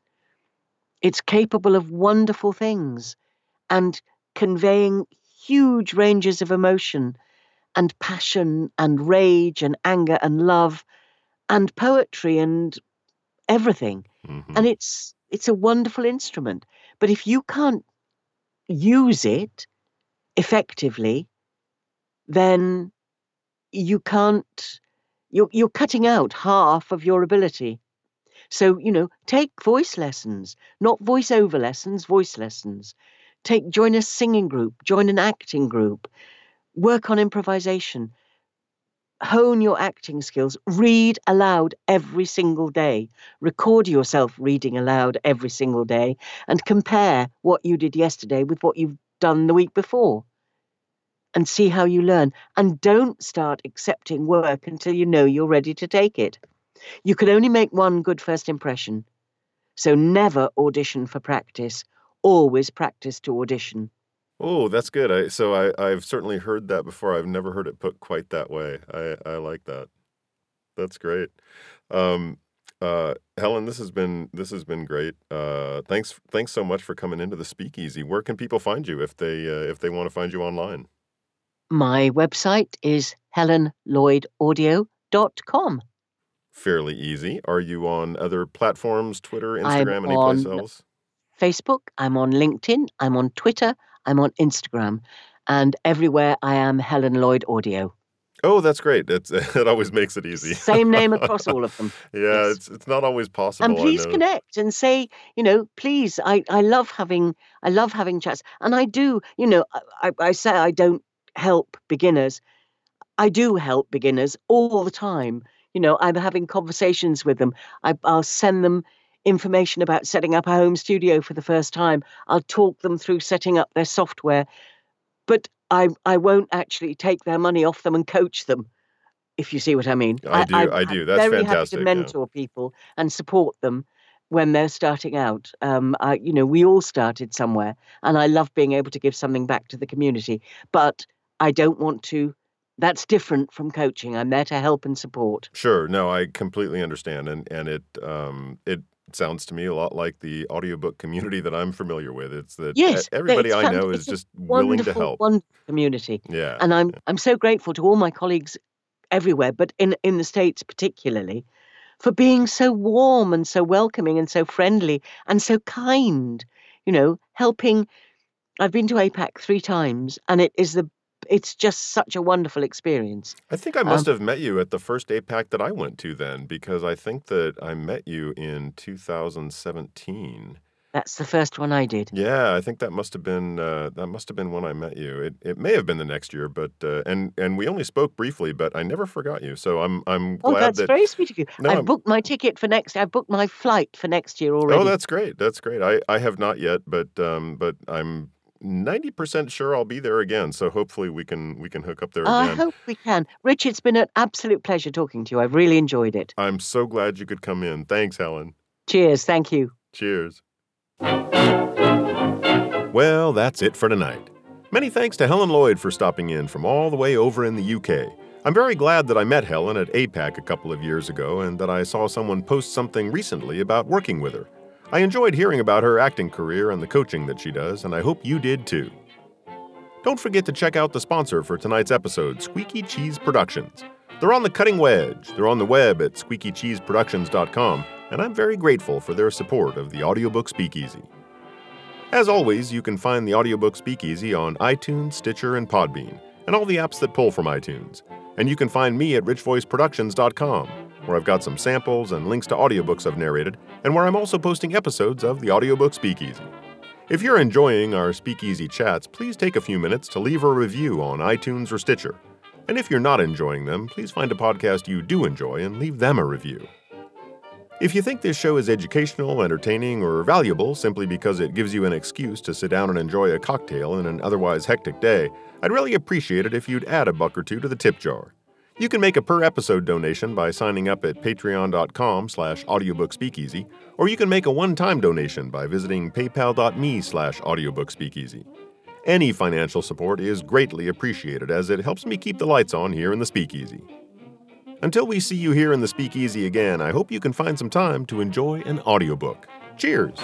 It's capable of wonderful things and conveying huge ranges of emotion and passion and rage and anger and love and poetry and everything. Mm-hmm. And it's it's a wonderful instrument. But if you can't use it effectively, then you can't you're you're cutting out half of your ability. So, you know, take voice lessons, not voiceover lessons, voice lessons. Take join a singing group, join an acting group, work on improvisation, hone your acting skills, read aloud every single day, record yourself reading aloud every single day, and compare what you did yesterday with what you've done the week before. And see how you learn. And don't start accepting work until you know you're ready to take it. You can only make one good first impression. So never audition for practice, always practice to audition. Oh, that's good. I so I I've certainly heard that before. I've never heard it put quite that way. I I like that. That's great. Um, uh, Helen, this has been this has been great. Uh, thanks thanks so much for coming into the Speakeasy. Where can people find you if they uh, if they want to find you online? My website is helenlloydaudio.com. Fairly easy. Are you on other platforms, Twitter, Instagram, any place else? Facebook. I'm on LinkedIn. I'm on Twitter. I'm on Instagram, and everywhere I am Helen Lloyd Audio. Oh, that's great. It's, it always makes it easy. Same name across all of them. yeah, yes. it's it's not always possible. And please connect and say, you know, please. I, I love having I love having chats, and I do. You know, I, I say I don't help beginners. I do help beginners all the time. You know, I'm having conversations with them. I, I'll send them information about setting up a home studio for the first time. I'll talk them through setting up their software, but I I won't actually take their money off them and coach them. If you see what I mean, I do. I, I do. That's very fantastic. Happy to mentor yeah. people and support them when they're starting out. Um, I, you know, we all started somewhere, and I love being able to give something back to the community. But I don't want to that's different from coaching. I'm there to help and support. Sure. No, I completely understand, and and it um, it sounds to me a lot like the audiobook community that I'm familiar with. It's that yes, everybody I know is just willing to help. One community. Yeah. And I'm I'm so grateful to all my colleagues everywhere, but in in the states particularly, for being so warm and so welcoming and so friendly and so kind. You know, helping. I've been to APAC three times, and it is the it's just such a wonderful experience. I think I must um, have met you at the first APAC that I went to then, because I think that I met you in 2017. That's the first one I did. Yeah, I think that must have been uh, that must have been when I met you. It it may have been the next year, but uh, and and we only spoke briefly, but I never forgot you. So I'm I'm oh, glad that's that, very sweet of you. No, I've I'm, booked my ticket for next. I've booked my flight for next year already. Oh, that's great. That's great. I, I have not yet, but um, but I'm 90% sure I'll be there again. So hopefully we can we can hook up there again. I hope we can. Rich, it's been an absolute pleasure talking to you. I've really enjoyed it. I'm so glad you could come in. Thanks, Helen. Cheers. Thank you. Cheers. Well, that's it for tonight. Many thanks to Helen Lloyd for stopping in from all the way over in the UK. I'm very glad that I met Helen at APAC a couple of years ago and that I saw someone post something recently about working with her. I enjoyed hearing about her acting career and the coaching that she does, and I hope you did too. Don't forget to check out the sponsor for tonight's episode, Squeaky Cheese Productions. They're on the cutting wedge. They're on the web at squeakycheeseproductions.com, and I'm very grateful for their support of the audiobook Speakeasy. As always, you can find the audiobook Speakeasy on iTunes, Stitcher, and Podbean, and all the apps that pull from iTunes. And you can find me at richvoiceproductions.com, where I've got some samples and links to audiobooks I've narrated, and where I'm also posting episodes of the audiobook Speakeasy. If you're enjoying our Speakeasy chats, please take a few minutes to leave a review on iTunes or Stitcher. And if you're not enjoying them, please find a podcast you do enjoy and leave them a review. If you think this show is educational, entertaining, or valuable simply because it gives you an excuse to sit down and enjoy a cocktail in an otherwise hectic day, I'd really appreciate it if you'd add a buck or two to the tip jar. You can make a per episode donation by signing up at patreon.com slash audiobookspeakeasy, or you can make a one-time donation by visiting paypal.me slash audiobookspeakeasy. Any financial support is greatly appreciated as it helps me keep the lights on here in the speakeasy. Until we see you here in the speakeasy again, I hope you can find some time to enjoy an audiobook. Cheers!